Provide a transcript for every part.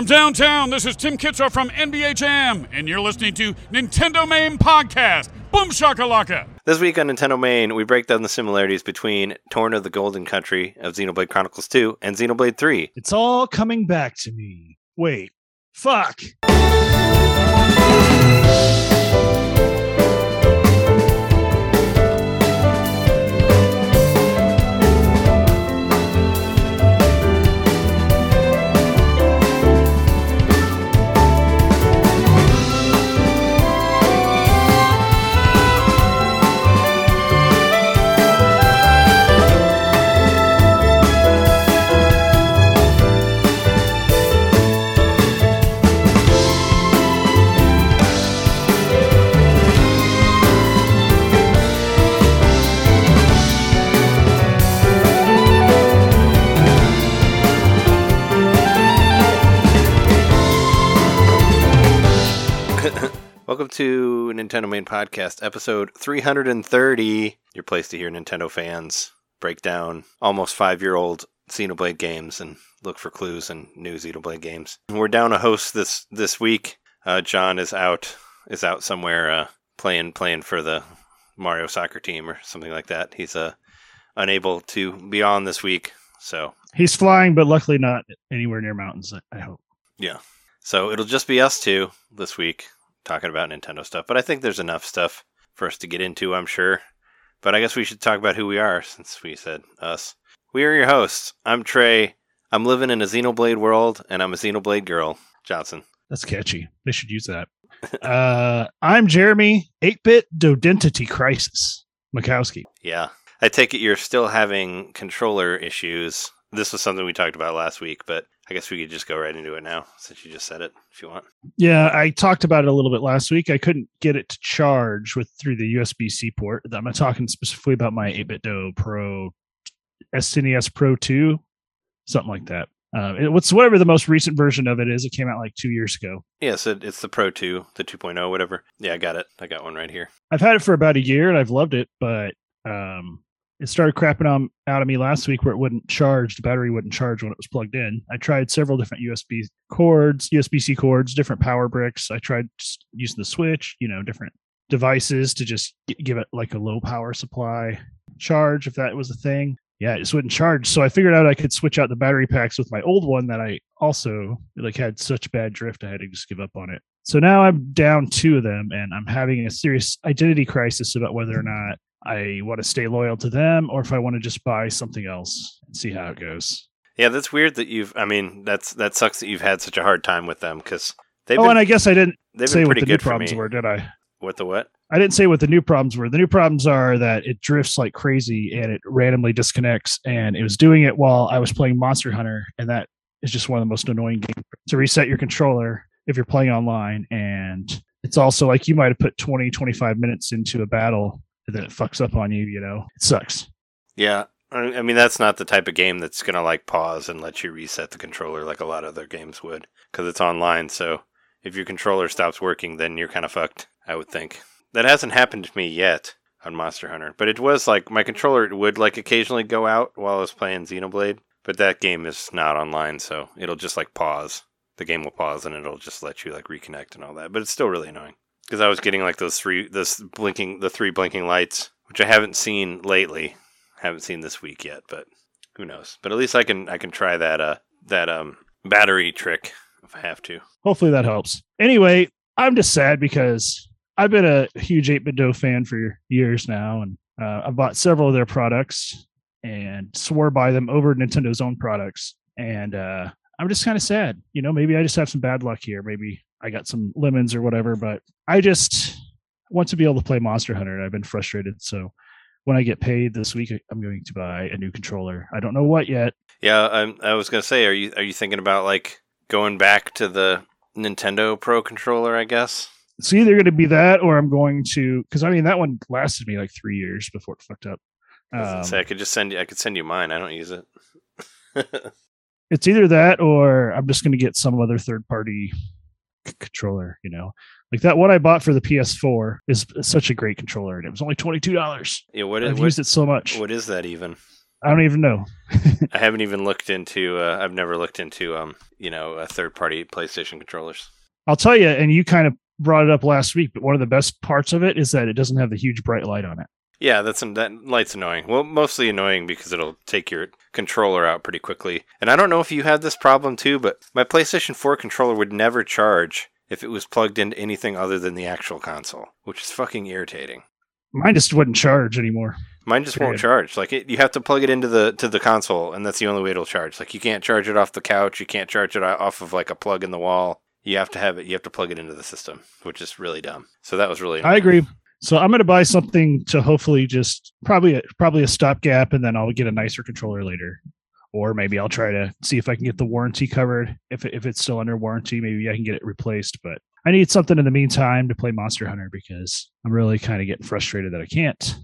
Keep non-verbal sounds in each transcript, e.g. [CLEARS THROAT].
From downtown, this is Tim Kitzrow from NBA Jam, and you're listening to Nintendo Main Podcast. Boom shakalaka! This week on Nintendo Main, we break down the similarities between Torna the Golden Country of Xenoblade Chronicles 2 and Xenoblade 3. It's all coming back to me. Wait, fuck. Welcome to Nintendo Main Podcast, episode 330. Your place to hear Nintendo fans break down almost five year old Xenoblade games and look for clues in new Xenoblade games. We're down a host this this week. Uh, John is out is out somewhere uh, playing playing for the Mario soccer team or something like that. He's uh, unable to be on this week, so He's flying, but luckily not anywhere near mountains, I- I hope. Yeah. So it'll just be us two this week talking about Nintendo stuff. But I think there's enough stuff for us to get into, I'm sure. But I guess we should talk about who we are since we said us. We are your hosts. I'm Trey. I'm living in a Xenoblade world, and I'm a Xenoblade girl. Johnson. That's catchy. They should use that. uh, I'm Jeremy, 8 bit Dodentity Crisis. Mikowski. Yeah. I take it you're still having controller issues. This was something we talked about last week, but I guess we could just go right into it now since you just said it if you want. Yeah, I talked about it a little bit last week. I couldn't get it to charge with through the USB C port. I'm not talking specifically about my 8BitDo Pro SNES Pro 2, something like that. Uh, it, what's whatever the most recent version of it is. It came out like two years ago. Yes, it, it's the Pro 2, the 2.0, whatever. Yeah, I got it. I got one right here. I've had it for about a year and I've loved it, but um, it started crapping on out of me last week where it wouldn't charge. The battery wouldn't charge when it was plugged in. I tried several different USB cords, USB C cords, different power bricks. I tried using the switch, you know, different devices to just give it like a low power supply charge if that was a thing. Yeah, it just wouldn't charge. So I figured out I could switch out the battery packs with my old one that I also like had such bad drift I had to just give up on it. So now I'm down two of them and I'm having a serious identity crisis about whether or not I want to stay loyal to them or if I want to just buy something else and see how it goes. Yeah, that's weird that you've. I mean, that's that sucks that you've had such a hard time with them because they've oh, been and I guess I didn't say what pretty the new problems were, did I? What the what? I didn't say what the new problems were. The new problems are that it drifts like crazy and it randomly disconnects. And it was doing it while I was playing Monster Hunter, and that is just one of the most annoying games to reset your controller if you're playing online. And it's also like you might have put 20, 25 minutes into a battle and then it fucks up on you. You know, it sucks. Yeah, I mean that's not the type of game that's gonna like pause and let you reset the controller like a lot of other games would because it's online. So if your controller stops working, then you're kind of fucked. I would think that hasn't happened to me yet on Monster Hunter, but it was like my controller would like occasionally go out while I was playing Xenoblade. But that game is not online, so it'll just like pause. The game will pause and it'll just let you like reconnect and all that. But it's still really annoying because I was getting like those three, this blinking, the three blinking lights, which I haven't seen lately. Haven't seen this week yet, but who knows? But at least I can I can try that uh that um battery trick if I have to. Hopefully that helps. Anyway, I'm just sad because I've been a huge 8BitDo fan for years now, and uh, I bought several of their products and swore by them over Nintendo's own products. And uh, I'm just kind of sad. You know, maybe I just have some bad luck here. Maybe I got some lemons or whatever, but I just want to be able to play Monster Hunter, and I've been frustrated. So when I get paid this week, I'm going to buy a new controller. I don't know what yet. Yeah, I'm, I was gonna say, are you are you thinking about like going back to the Nintendo Pro controller? I guess. It's either going to be that or I'm going to because I mean that one lasted me like three years before it fucked up. I Um, say I could just send you. I could send you mine. I don't use it. [LAUGHS] it's either that or I'm just going to get some other third party controller. You know, like that what I bought for the PS4 is such a great controller, and it was only twenty two dollars. yeah. What I've what, used it so much. what is that even? I don't even know. [LAUGHS] I haven't even looked into. Uh, I've never looked into, um, you know, uh, third-party PlayStation controllers. I'll tell you, and you kind of brought it up last week, but one of the best parts of it is that it doesn't have the huge bright light on it. Yeah, that's that light's annoying. Well, mostly annoying because it'll take your controller out pretty quickly. And I don't know if you had this problem too, but my PlayStation 4 controller would never charge if it was plugged into anything other than the actual console, which is fucking irritating. Mine just wouldn't charge anymore. Mine just won't charge. Like it, you have to plug it into the to the console, and that's the only way it'll charge. Like you can't charge it off the couch. You can't charge it off of like a plug in the wall. You have to have it. You have to plug it into the system, which is really dumb. So that was really. I agree. So I'm going to buy something to hopefully just probably a, probably a stopgap, and then I'll get a nicer controller later, or maybe I'll try to see if I can get the warranty covered. If if it's still under warranty, maybe I can get it replaced. But I need something in the meantime to play Monster Hunter because I'm really kind of getting frustrated that I can't.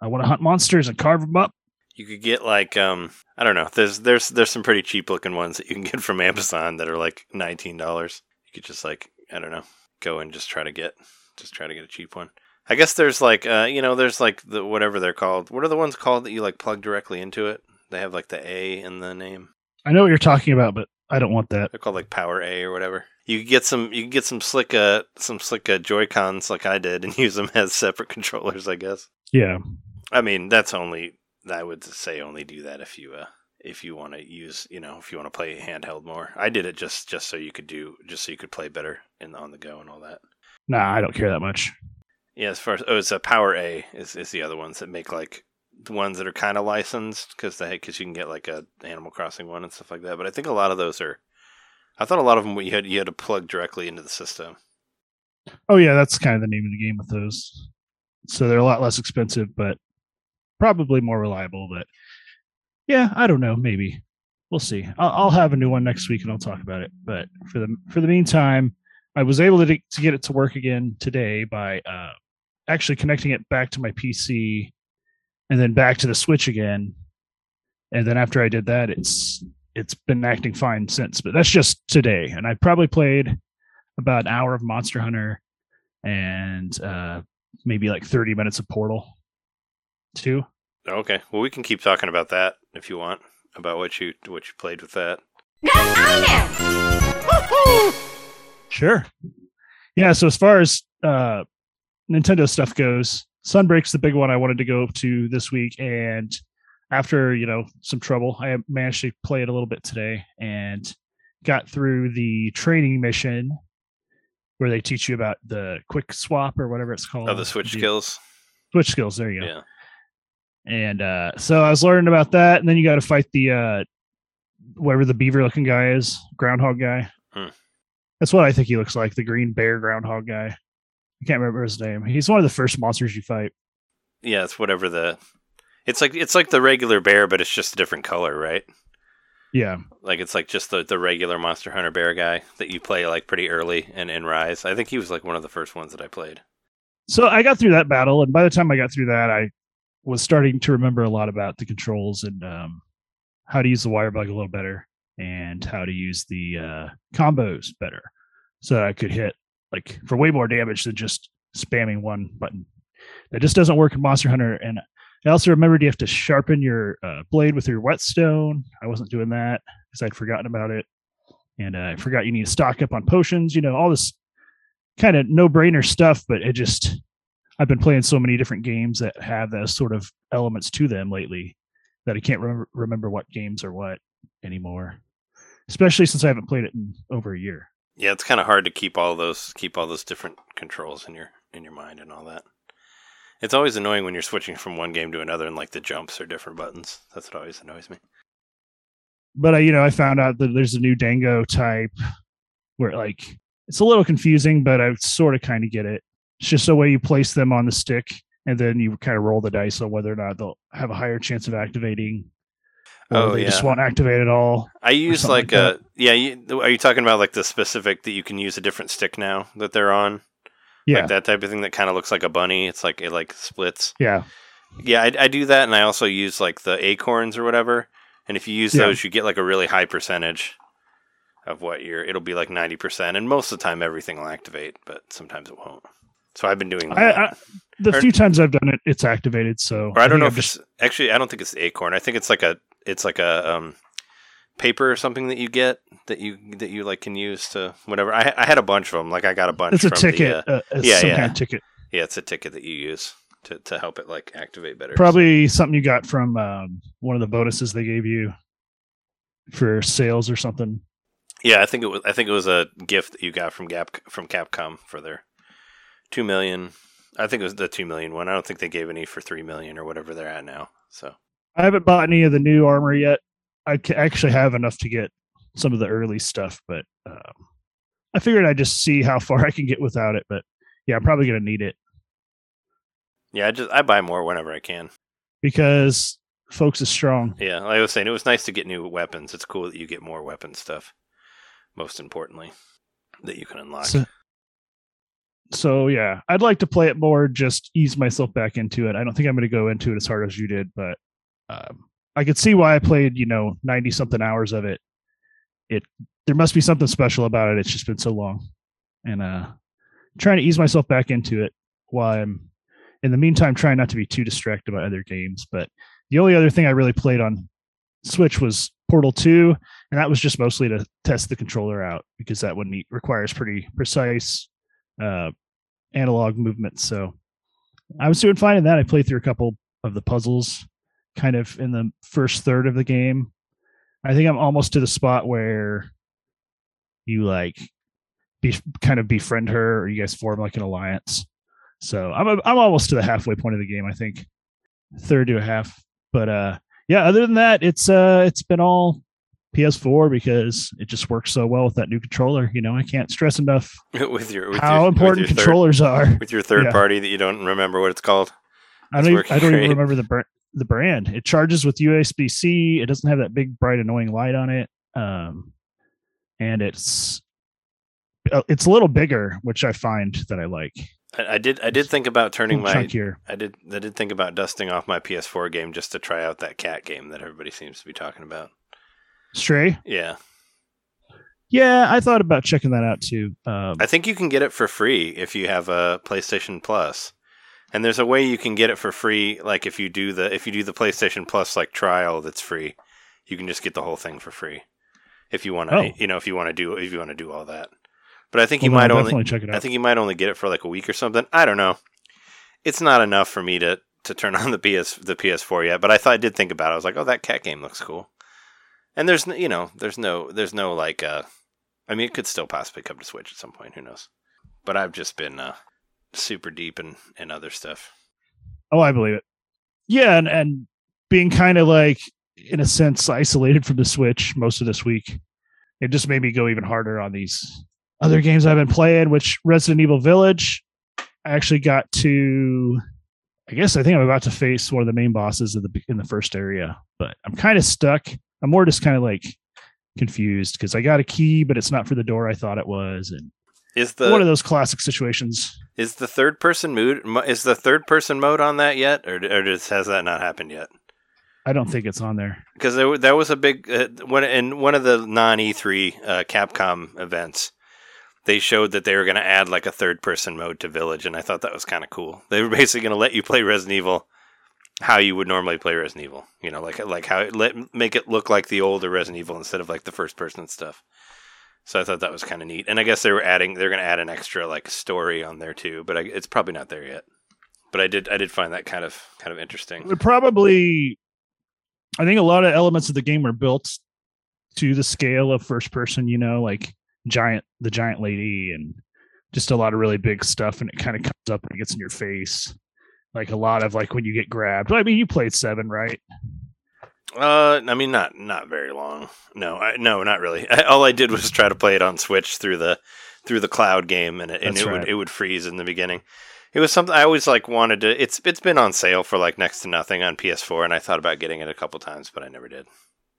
I want to hunt monsters and carve them up. You could get like um I don't know. There's there's there's some pretty cheap looking ones that you can get from Amazon that are like nineteen dollars. You could just like I don't know go and just try to get just try to get a cheap one. I guess there's like uh you know there's like the whatever they're called. What are the ones called that you like plug directly into it? They have like the A in the name. I know what you're talking about, but I don't want that. They're called like PowerA or whatever. You could get some you could get some slick uh some slick uh, Joy Cons like I did and [LAUGHS] use them as separate [LAUGHS] controllers. I guess. Yeah, I mean, that's only I would say only do that if you uh if you want to use you know if you want to play handheld more. I did it just just so you could do just so you could play better in on the go and all that. nah, I don't care that much. Yeah, as far as oh, it's a PowerA is is the other ones that make like the ones that are kind of licensed because they because you can get like a Animal Crossing one and stuff like that. But I think a lot of those are. I thought a lot of them you had you had to plug directly into the system. Oh yeah, that's kind of the name of the game with those. So they're a lot less expensive, but probably more reliable. But yeah, I don't know. Maybe we'll see. I'll, I'll have a new one next week and I'll talk about it. But for the for the meantime, I was able to to get it to work again today by uh, actually connecting it back to my PC and then back to the Switch again. And then after I did that, it's it's been acting fine since. But that's just today, and I probably played about an hour of Monster Hunter and uh, maybe like 30 minutes of Portal 2. Okay, well we can keep talking about that if you want about what you what you played with that. Sure. Yeah, so as far as uh, Nintendo stuff goes, Sunbreak's the big one I wanted to go to this week. And after, you know, some trouble, I managed to play it a little bit today and got through the training mission where they teach you about the quick swap or whatever it's called. Oh, the switch The- skills. Switch skills. There you go. Yeah. And uh, so I was learning about that, and then you got to fight the uh, whatever the beaver looking guy is, groundhog guy. Hmm. That's what I think he looks like, the green bear groundhog guy. I can't remember his name. He's one of the first monsters you fight. Yeah, it's whatever the. It's like it's like the regular bear, but it's just a different color, right? Yeah, Like it's like just the, the regular Monster Hunter bear guy that you play like pretty early in, in Rise. I think he was like one of the first ones that I played. so I got through that battle, and by the time I got through that, I was starting to remember a lot about the controls and um, how to use the wire bug a little better, and how to use the uh, combos better, so that I could hit like for way more damage than just spamming one button. That just doesn't work in Monster Hunter. And I also remembered you have to sharpen your uh, blade with your whetstone. I wasn't doing that because I'd forgotten about it, and uh, I forgot you need to stock up on potions. You know all this kind of no brainer stuff, but it just I've been playing so many different games that have those sort of elements to them lately that I can't remember remember what games are what anymore. Especially since I haven't played it in over a year. Yeah, it's kind of hard to keep all those keep all those different controls in your in your mind and all that. It's always annoying when you're switching from one game to another and like the jumps are different buttons. That's what always annoys me. But I, you know, I found out that there's a new Dango type where like it's a little confusing, but I sort of kind of get it. It's just the way you place them on the stick, and then you kind of roll the dice on whether or not they'll have a higher chance of activating. Oh, they just won't activate at all. I use like, like uh yeah. You, are you talking about like the specific that you can use a different stick now that they're on? Yeah, Like that type of thing that kind of looks like a bunny. It's like it like splits. yeah, Yeah, I, I do that, and I also use like the acorns or whatever. And if you use Yeah. those, you get like a really high percentage of what you're. It'll be like ninety percent, and most of the time everything will activate, but sometimes it won't. So I've been doing I, that. I, the Or- few times I've done it, it's activated. So or I don't know I'm if it's actually. I don't think it's the Acorn. I think it's like a. It's like a um, paper or something that you get that you that you like can use to whatever. I I had a bunch of them. Like I got a bunch. It's a from ticket. The, uh, uh, it's yeah, some yeah. kind of ticket. yeah, it's a ticket that you use to to help it like activate better. Probably something you got from um, one of the bonuses they gave you for sales or something. Yeah, I think it was. I think it was a gift that you got from Gap from Capcom for their two million. I think it was the two million one. I don't think they gave any for three million or whatever they're at now. So I haven't bought any of the new armor yet. I actually have enough to get some of the early stuff, but um, I figured I'd just see how [LAUGHS] far I can get without it. But yeah, I'm probably gonna need it yeah, I just I buy more whenever I can. because folks is strong. Yeah, like I was saying, it was nice to get new weapons. It's cool that you get more weapon stuff. Most importantly, that you can unlock. So, so yeah, I'd like to play it more, just ease myself back into it. I don't think I'm going to go into it as hard as you did, but um, I could see why I played, you know, ninety something hours of it. It there must be something special about it. It's just been so long, and uh, trying to ease myself back into it while I'm in the meantime trying not to be too distracted by other games. But the only other thing I really played on Switch was Portal Two, and that was just mostly to test the controller out because that one requires pretty precise uh, analog movement. So I was doing fine in that. I played through a couple of the puzzles, kind of in the first third of the game. I think I'm almost to the spot where you like be kind of befriend her, or you guys form like an alliance. So I'm a, I'm almost to the halfway point of the game. I think third to a half. But uh, yeah, other than that, it's uh, it's been all PS4 because it just works so well with that new controller. You know, I can't stress enough [LAUGHS] with your with how your, important your controllers are. with your third Yeah. party that you don't remember what it's called. I don't. Even, I don't even remember the br- the brand. It charges with USB C. It doesn't have that big bright annoying light on it. Um, and it's uh, it's a little bigger, which I find that I like. I, I did I did think about turning my chunkier. I did I did think about dusting off my PS4 game just to try out that cat game that everybody seems to be talking about. Stray. Yeah. Yeah, I thought about checking that out too. Um, I think you can get it for free if you have a PlayStation Plus. And there's a way you can get it for free like if you do the if you do the PlayStation Plus like trial that's free. You can just get the whole thing for free. If you want to Oh. you know if you want to do if you want to do all that. But I think well, you might I'll only check it out. I think you might only get it for like a week or something. I don't know. It's not enough for me to to turn [LAUGHS] on the PS the PS4 yet, but I thought I did think about it. I was like, "Oh, that cat game looks cool." And there's you know, there's no there's no like uh I mean, it could still possibly come to Switch at some point, who knows. But I've just been uh super deep and and other stuff. Oh, I believe it. Yeah, and and being kind of like in a sense isolated from the Switch most of this week, it just made me go even harder on these other games I've been playing. Which Resident Evil Village, I actually got to. I guess I think I'm about to face one of the main bosses of the in the first area, but I'm kind of stuck. I'm more just kind of like confused because I got a key, but it's not for the door I thought it was, and Is one of the those classic situations. is the third person mood is the third person mode on that yet or or does, has that not happened yet? I don't think it's on there. because there, that was a big uh, when in one of the non E3 uh, Capcom events. They showed that they were going to add like a third person mode to Village, and I thought that was kind of cool. They were [LAUGHS] basically going to let you play Resident Evil how you would normally play Resident Evil. You know, like like how it let make it look like the older Resident Evil instead of like the first person stuff. So I thought that was kind of neat, and I guess they were adding they're going to add an extra like story on there too, but I, it's probably not there yet. But I did I did find that kind of kind of interesting. would probably i think a lot of elements of the game were built to the scale of first person you know like giant the giant lady and just a lot of really big stuff and it kind of comes up and it gets in your face like a lot of like when you get grabbed i mean you played seven right Uh, I mean, not not very long. No, I, no, not really. I, [LAUGHS] all I did was try to play it on Switch through the through the cloud game, and it, and That's it would it would freeze in the beginning. It was something I always like wanted to. It's it's been on sale for like next to nothing on PS4, and I thought about getting it a couple times, but I never did,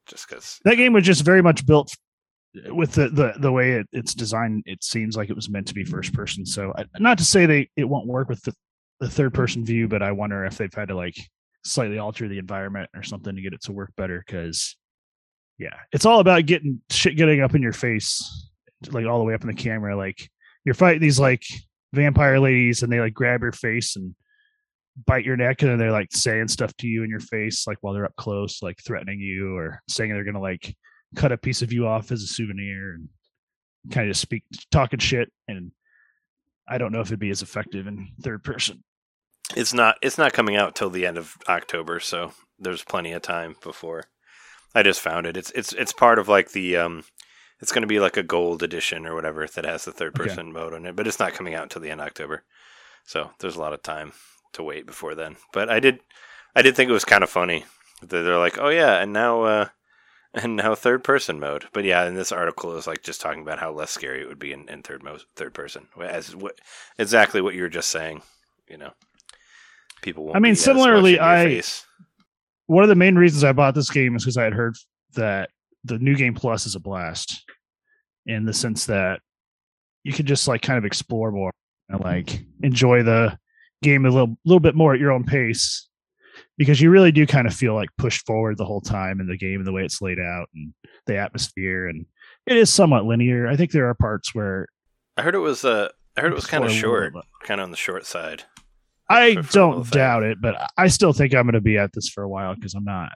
just because. that game was just very much built with the the, the way it, it's designed it seems like it was meant to be first person so I, not to say they it won't work with the, the third person view but i wonder if they've had to like slightly alter the environment or something to get it to work better because yeah it's all about getting shit getting up in your face like all the way up in the camera like you're fighting these like vampire ladies and they like grab your face and bite your neck and then they're like saying stuff to you in your face like while they're up close like threatening you or saying they're gonna like cut a piece of you off as a souvenir and kind of speak talking shit and i don't know if it'd be as effective in third person It's not. It's not coming out till the end of October, so there's plenty of time before. I just found it. It's it's it's part of like the um. It's going to be like a gold edition or whatever that has the third Okay. person mode on it, but it's not coming out until the end of October. So there's a lot of time to wait before then. But I did, I did think it was kind of funny that they're like, oh yeah, and now, uh, and now third person mode. But yeah, and this article is like just talking about how less scary it would be in, in third mo- third person, as what exactly what you were just saying. You know, people. I mean, similarly, I- face. one of the main reasons i bought this game is because i had heard that the new game plus is a blast in the sense that you can just like kind of explore more and like enjoy the game a little little bit more at your own pace because you really do kind of feel like pushed forward the whole time in the game and the way it's laid out and the atmosphere and it is somewhat linear i think there are parts where I heard it was. Uh, I heard it was kind of explore a little short, kind of on the short side. I for- for the whole don't thing. doubt it, but I still think I'm going to be at this for a while because I'm not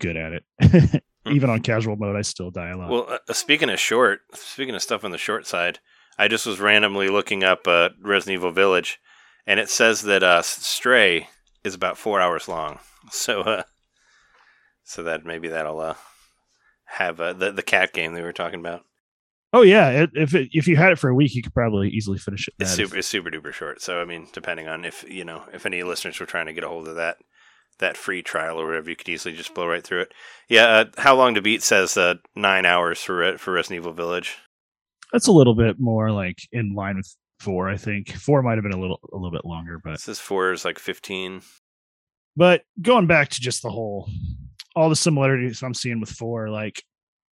good at it. [LAUGHS] Even on casual mode, I still die a lot. Well, uh, speaking of short, speaking of stuff on the short side, I just was randomly looking up uh, Resident Evil Village, and it says that uh, Stray is about four hours long. [LAUGHS] So, uh, so that maybe that'll uh, have uh, the the cat game they were talking about. Oh yeah, it, if it, if you had it for a week, you could probably easily finish it. It's super, it's super duper short. So, I mean, depending on if you know if any listeners were trying to get a hold of that that free trial or whatever, you could easily just blow right through it. Yeah, uh, how long to beat says uh, nine hours for for Resident Evil Village. that's a little bit more like in line with four. I think four might have been a little a little bit longer, but It says four is like fifteen. but going back to just the whole all the similarities I'm seeing with four, like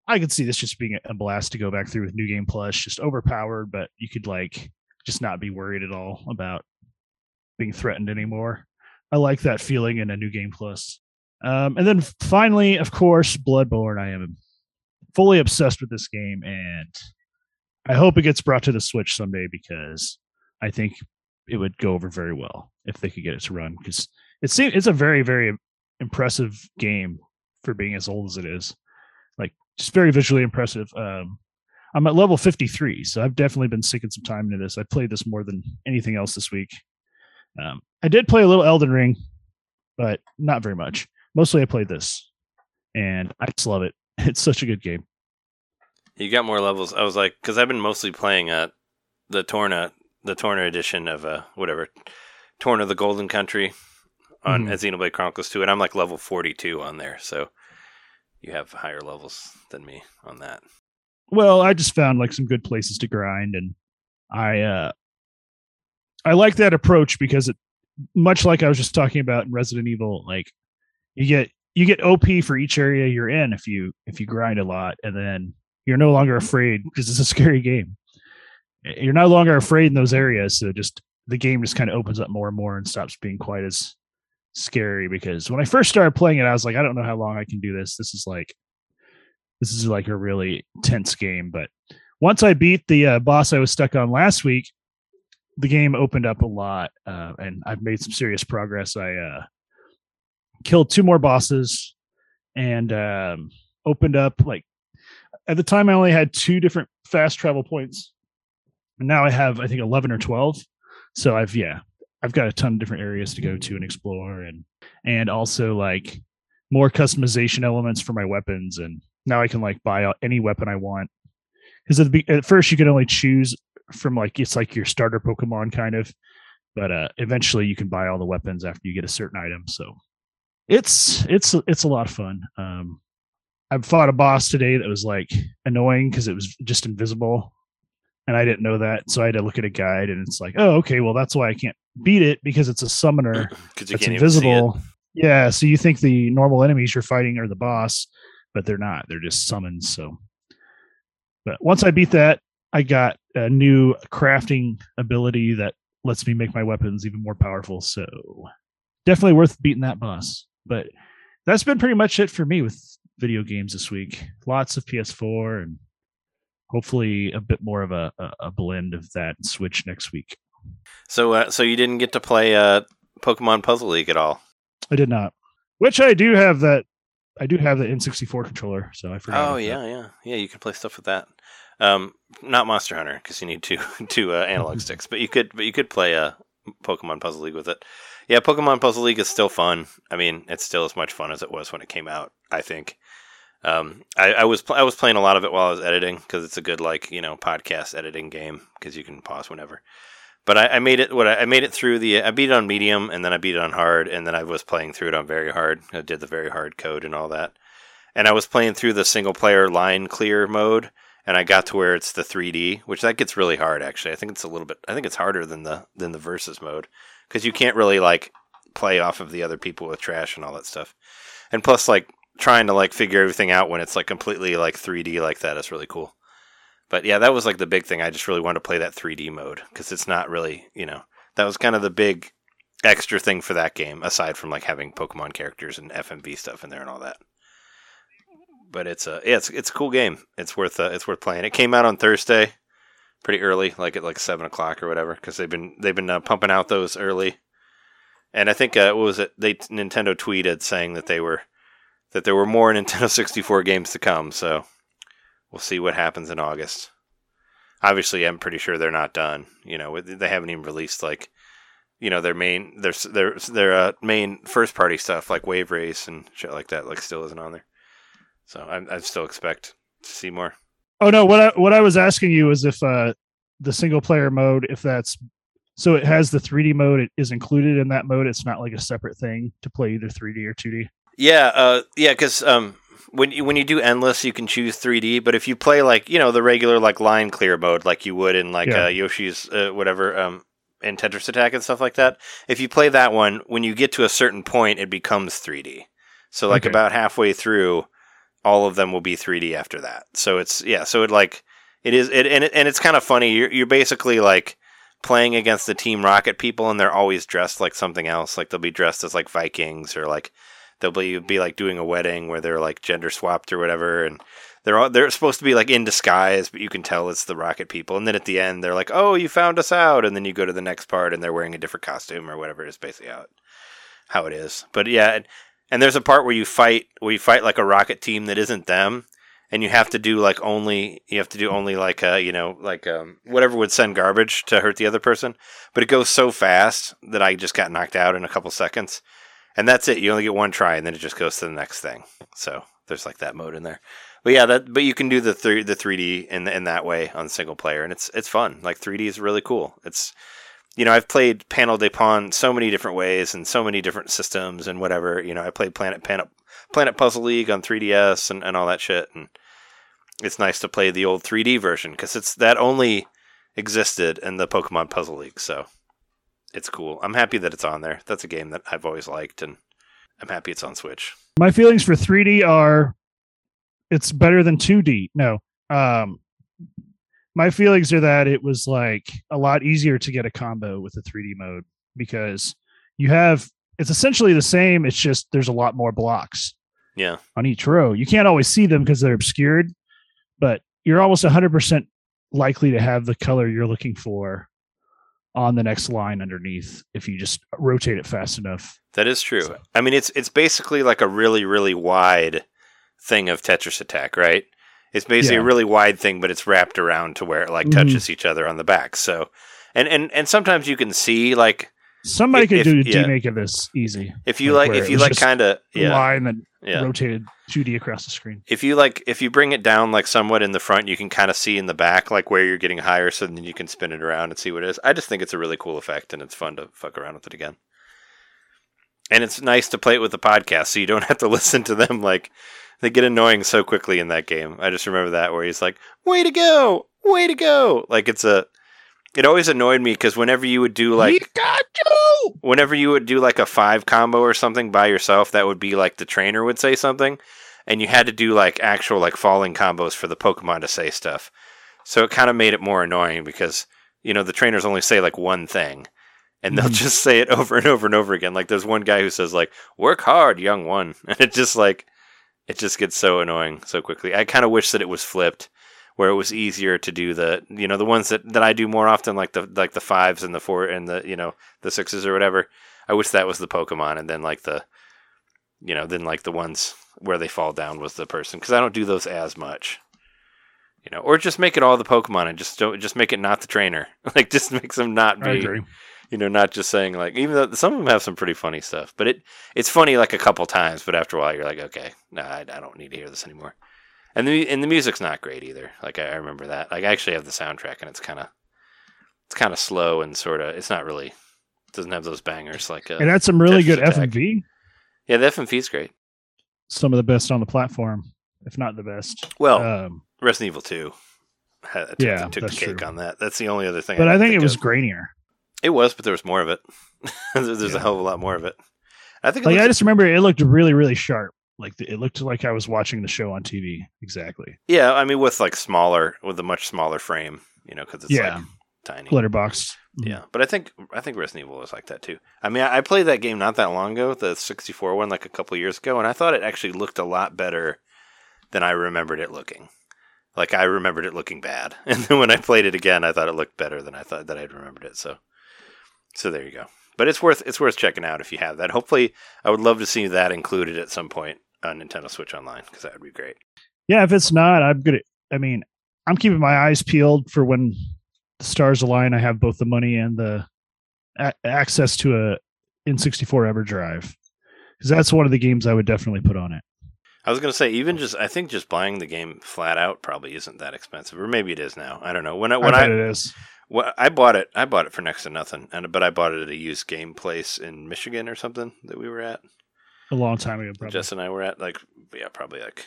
I could see this just being a blast to go back through with New Game Plus, just overpowered, but you could like just not be worried at all about being threatened anymore. I like that feeling in a New Game Plus. Um, and then finally, of course, Bloodborne. I am fully obsessed with this game, and I hope it gets brought to the Switch someday because I think it would go over very well if they could get it to run because it seems it's a very very impressive game for being as old as it is just very visually impressive um i'm at level 53 so i've definitely been sinking some time into this i played this more than anything else this week um i did play a little elden ring but not very much mostly i played this and i just love it [LAUGHS] it's such a good game You got more levels. I was like, because I've been mostly playing uh the Torna the Torna edition of uh whatever Torna the Golden Country on Mhm. at Xenoblade Chronicles 2, and I'm like level 42 on there. So you have higher levels than me on that. well i just found like some good places to grind and i uh i like that approach because it much like i was just talking about in resident evil like you get you get op for each area you're in if you if you grind a lot and then you're no longer afraid because it's a [LAUGHS] scary game you're no longer afraid in those areas so just the game just kind of opens up more and more and stops being quite as scary because when i first started playing it i was like i don't know how long i can do this. This is like this is like a really tense game. But once i beat the uh, boss i was stuck on last week the game opened up a lot uh, and i've made some serious progress. I uh, killed two more bosses and um, opened up like at the time i only had two different fast travel points. And now i have i think 11 or 12 so i've yeah i've got a ton of different areas to go to and explore and and also like more customization elements for my weapons and now i can like buy any weapon i want. Because at, at first you could only choose from like it's like your starter pokemon kind of but uh eventually you can buy all the weapons after you get a certain item so it's it's it's a lot of fun. Um i've fought a boss today that was like annoying because it was just invisible and i didn't know that so i had to look at a guide and it's like oh okay well that's why i can't beat it because it's a summoner [CLEARS THROAT] it's you that's can't even see it. invisible. Yeah, so you think the normal enemies you're fighting are the boss, but they're not. They're just summons. So, but once I beat that, I got a new crafting ability that lets me make my weapons even more powerful. So, definitely worth beating that boss. But that's been pretty much it for me with video games this week. Lots of PS4 and hopefully a bit more of a, a, a blend of that Switch next week. So, uh, so you didn't get to play uh, Pokemon Puzzle League at all? I did not. Which I do have that. I do have the N64 controller, so I forgot. Oh yeah, that. yeah, yeah. You can play stuff with that. Um, not Monster Hunter because you need two [LAUGHS] two uh, analog [LAUGHS] sticks, but you could but you could play a uh, Pokemon Puzzle League with it. Yeah, Pokemon Puzzle League is still fun. I mean, it's still as much fun as it was when it came out. I think. Um, I, I was pl- I was playing a lot of it while I was editing because it's a good like you know podcast editing game because you can pause whenever. But I, I made it what I, made it through the I beat it on medium and then I beat it on hard and then I was playing through it on very hard. I did the very hard code and all that. And I was playing through the single player line clear mode and I got to where it's the 3D, which that gets really hard actually. I think it's a little bit I think it's harder than the than the versus mode cuz you can't really like play off of the other people with trash and all that stuff. And plus like trying to like figure everything out when it's like completely like 3D like that is really cool. But yeah, that was like the big thing. I just really wanted to play that 3D mode because it's not really, you know, that was kind of the big extra thing for that game aside from like having Pokemon characters and FMV stuff in there and all that. But it's a yeah, it's it's a cool game. It's worth uh, it's worth playing. It came out on Thursday, pretty early, like at like seven o'clock or whatever, because they've been they've been uh, pumping out those early. And I think uh, what was it? They Nintendo tweeted saying that they were that there were more [LAUGHS] Nintendo 64 games to come. So we'll see what happens in August. Obviously, I'm pretty sure they're not done. You know, they haven't even released like, you know, their main their their their uh, main first party stuff like Wave Race and shit like that. Like, still isn't on there. So I, I still expect to see more. Oh no, what I what I was asking you is if uh the single player mode, if that's so it has the 3D mode, it is included in that mode. It's not like a separate thing to play either 3D or 2D. Yeah, uh, yeah, because um, when you when you do endless, you can choose 3D. But if you play like you know the regular like line clear mode, like you would in like Yeah. uh, Yoshi's uh, whatever um, in Tetris Attack and stuff like that, if you play that one, when you get to a certain point, it becomes 3D. So like Okay. about halfway through, all of them will be 3D after that. So it's yeah, so it like it is it and it, and it's kind of funny. You're you're basically like playing against the Team Rocket people, and they're always dressed like something else. Like they'll be dressed as like Vikings or like they'll be be like doing a wedding where they're like gender swapped or whatever, and they're all, they're supposed to be like in disguise, but you can tell it's the Rocket people. And then at the end, they're like, "Oh, you found us out," and then you go to the next part, and they're wearing a different costume or whatever. Is basically how it, how it is. But yeah, and, and there's a part where you fight where you fight like a Rocket team that isn't them. And you have to do like only you have to do only like uh you know like um whatever would send garbage to hurt the other person, but it goes so fast that I just got knocked out in a couple seconds and that's it. You only get one try, and then it just goes to the next thing. So there's like that mode in there. But yeah, that but you can do the three the 3D in in that way on single player, and it's it's fun. Like 3D is really cool. It's you know I've played Panel de Pon so many different ways and so many different systems and whatever. You know I played Planet Planet Planet Puzzle League on 3DS and, and all that shit, and it's nice to play the old 3D version because it's that only existed in the Pokemon Puzzle League. So it's cool. I'm happy that it's on there. That's a game that I've always liked, and I'm happy it's on Switch. My feelings for 3D are it's better than 2D. No. Um my feelings are that it was like a lot easier to get a combo with the 3D mode because you have it's essentially the same, it's just there's a lot more blocks Yeah, on each row. You can't always see them because they're obscured, but you're almost 100% likely to have the color you're looking for on the next line underneath if you just rotate it fast enough. that is true. So- I mean, it's it's basically like a really really wide thing of Tetris Attack, right? It's basically a really wide thing, but it's wrapped around to where it like Mhm. touches each other on the back. So, and and and sometimes you can see like Somebody If- could if- do yeah. demake of this easy. if you Like like if you like kind of yeah line that yeah rotated 2D across the screen. if you like if you bring it down like somewhat in the front you can kind of see in the back like where you're getting higher so then you can spin it around and see what it is i just think it's a really cool effect and it's fun to fuck around with it again and it's nice to play it with the podcast so you don't [LAUGHS] have to listen to them like they get annoying so quickly in that game i just remember that where he's like way to go way to go like it's a it always annoyed me because whenever you would do like Pikachu! whenever you would do like a five combo or something by yourself, that would be like the trainer would say something, and you had to do like actual like falling combos for the Pokemon to say stuff. So it kind of made it more annoying because you know the trainers only say like one thing, and they'll Mhm. just say it [LAUGHS] over and over and over again. Like there's one guy who says like "Work hard, young one," [LAUGHS] and it just like it just gets so annoying so quickly. I kind of wish that it was flipped, where it was easier to do the you know the ones that, that I do more often like the like the fives and the four and the you know the sixes or whatever. I wish that was the Pokemon and then like the you know then like the ones where they fall down was the person because I don't do those as much. You know, or just make it all the Pokemon and just don't just make it not the trainer. [LAUGHS] like just makes them not I be agree. you know, not just saying like even though some of them have some pretty funny stuff, but it it's funny like a couple times, but after a while you're like, okay, nah, I, I don't need to hear this anymore. And the and the music's not great either. Like I, I remember that. Like I actually have the soundtrack, and it's kind of it's kind of slow and sort of it's not really doesn't have those bangers like uh, It had some really good Tetris Attack. FMV. yeah the FMV's great. Some of the best on the platform, if not the best. Well, Um, Resident Evil Two had, took, Yeah, took the cake true. on that. That's the only other thing. but I can think it was of. grainier. It was, but there was more of it. [LAUGHS] There's a hell of a lot more of it. I think it Like I just remember it looked really, really sharp. Like the, it looked like I was watching the show on TV. Exactly. yeah, I mean with like smaller with a much smaller frame, you know, because it's Yeah. like tiny. Letterbox. Mm-hmm. Yeah, but I think I think Resident Evil was like that too. I mean, I, I played that game not that long ago, the 64 one, like a couple years ago, and I thought it actually looked a lot better than I remembered it looking. Like I remembered it looking bad, [LAUGHS] and then when I played it again, I thought it looked better than I thought that I'd remembered it. So, so there you go. But it's worth it's worth checking out if you have that. Hopefully, I would love to see that included at some point on Nintendo Switch Online because that would be great. Yeah, if it's not, I'm gonna. I mean, I'm keeping my eyes peeled for when the stars align. I have both the money and the a- access to a N64 EverDrive because that's one of the games I would definitely put on it. I was gonna say even just I think just buying the game flat out probably isn't that expensive, or maybe it is now. I don't know. When I when I I, it is. Well, I bought it. I bought it for next to nothing, and but I bought it at a used game place in Michigan or something that we were at. A long time ago, probably. Jess and I were at like yeah, probably like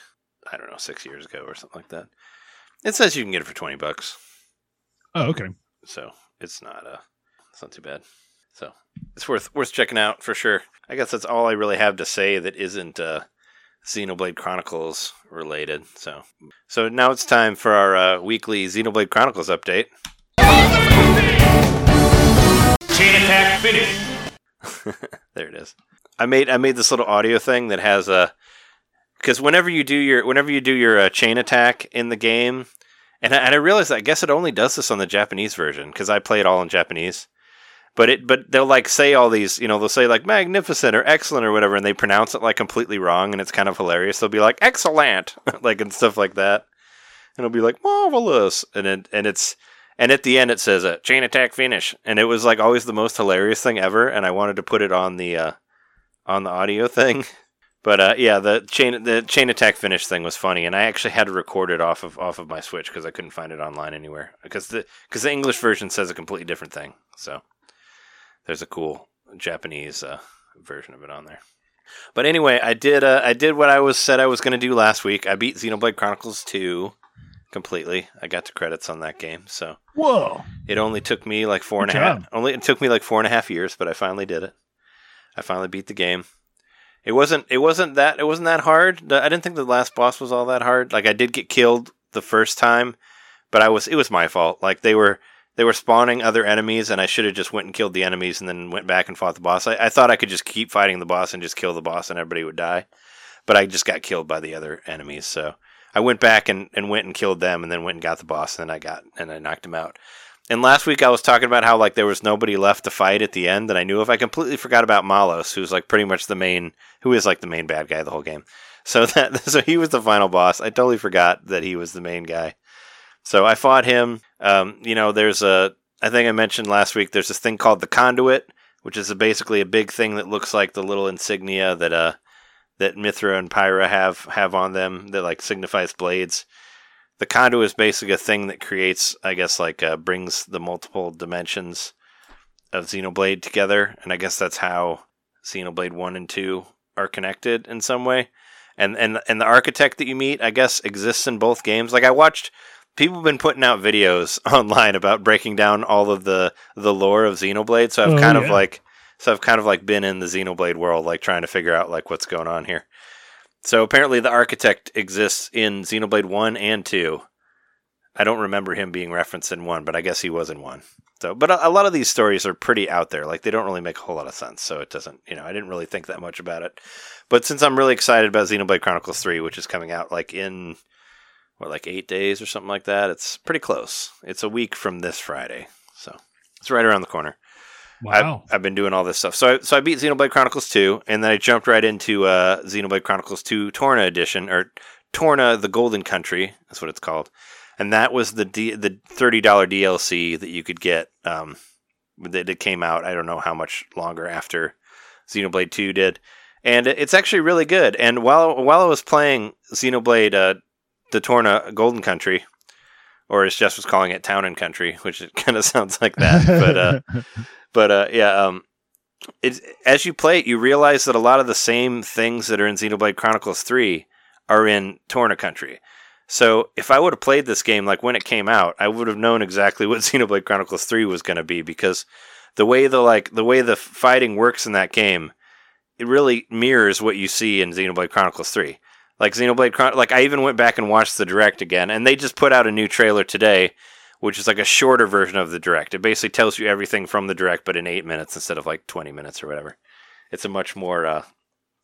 I don't know six years ago or something like that. It says you can get it for twenty bucks, oh, okay. so it's not uh it's not too bad. So it's worth worth checking out for sure. I guess that's all I really have to say that isn't uh, Xenoblade Chronicles related. So so now it's time for our uh, weekly Xenoblade Chronicles update. Chain attack finish. [LAUGHS] there it is. I made I made this little audio thing that has a because whenever you do your whenever you do your uh, chain attack in the game, and I, and I realized I guess it only does this on the Japanese version because I play it all in Japanese. But it but they'll like say all these you know they'll say like magnificent or excellent or whatever and they pronounce it like completely wrong and it's kind of hilarious. They'll be like excellent [LAUGHS] like and stuff like that, and it'll be like marvelous and it, and it's and at the end it says a chain attack finish and it was like always the most hilarious thing ever and I wanted to put it on the uh, on the audio thing. [LAUGHS] But uh, yeah, the chain the chain attack finish thing was funny, and I actually had to record it off of off of my Switch because I couldn't find it online anywhere because the because the English version says a completely different thing. So there's a cool Japanese uh, version of it on there. But anyway, I did uh, I did what I was said I was going to do last week. I beat Xenoblade Chronicles two completely. I got the credits on that game, so Whoa. it only took me like four and a half. Only it took me like four and a half years, but I finally did it. I finally beat the game. It wasn't. It wasn't that. It wasn't that hard. I didn't think the last boss was all that hard. Like I did get killed the first time, but I was. It was my fault. Like they were. They were spawning other enemies, and I should have just went and killed the enemies, and then went back and fought the boss. I, I thought I could just keep fighting the boss and just kill the boss, and everybody would die. But I just got killed by the other enemies. So I went back and, and went and killed them, and then went and got the boss, and then I got and I knocked him out. And last week I was talking about how like there was nobody left to fight at the end that I knew of. I completely forgot about Malos, who's like pretty much the main, who is like the main bad guy the whole game. So [LAUGHS] that so he was the final boss. I totally forgot that he was the main guy. So I fought him. Um, you know, there's a I think I mentioned last week. There's this thing called the conduit, which is a, basically a big thing that looks like the little insignia that uh that Mythra and Pyra have have on them that like signifies blades the conduit is basically a thing that creates, I guess, like uh, brings the multiple dimensions of Xenoblade together, and I guess that's how Xenoblade One and Two are connected in some way. And and and the architect that you meet, I guess, exists in both games. Like I watched, people have been putting out videos [LAUGHS] online about breaking down all of the the lore of Xenoblade. So I've Oh, kind of like, so I've kind of like been in the Xenoblade world, like trying to figure out like what's going on here. So apparently, the architect exists in Xenoblade One and Two. I don't remember him being referenced in one, but I guess he was in one. So, but a, lot of these stories are pretty out there. Like they don't really make a whole lot of sense. So it doesn't, you know, I didn't really think that much about it. But since I'm really excited about Xenoblade Chronicles Three, which is coming out like in what like eight days or something like that. It's pretty close. It's a week from this Friday, so it's right around the corner. Wow. I've, I've been doing all this stuff. So I, so I beat Xenoblade Chronicles 2, and then I jumped right into uh, Xenoblade Chronicles 2 Torna edition, or Torna the Golden Country. That's what it's called. And that was the D, the thirty dollar DLC that you could get. Um, that it came out. I don't know how much longer after Xenoblade 2 did, and it's actually really good. And while while I was playing Xenoblade uh, the Torna Golden Country, or as Jess was calling it, Town and Country, which it [LAUGHS] kind of sounds like that, but. Uh, [LAUGHS] but uh, yeah, um, as you play it, you realize that a lot of the same things that are in Xenoblade Chronicles 3 are in Torna Country. So if I would have played this game like when it came out, I would have known exactly [LAUGHS] what Xenoblade Chronicles 3 was going to be because the way the like the way the fighting works in that game, it really mirrors what you see in Xenoblade Chronicles 3. Like Xenoblade Chron- like I even went back and watched the direct again and they just put out a new trailer today which is like a shorter version of the direct. It basically tells you everything from the direct, but in eight minutes instead of like 20 minutes or whatever. It's a much more uh,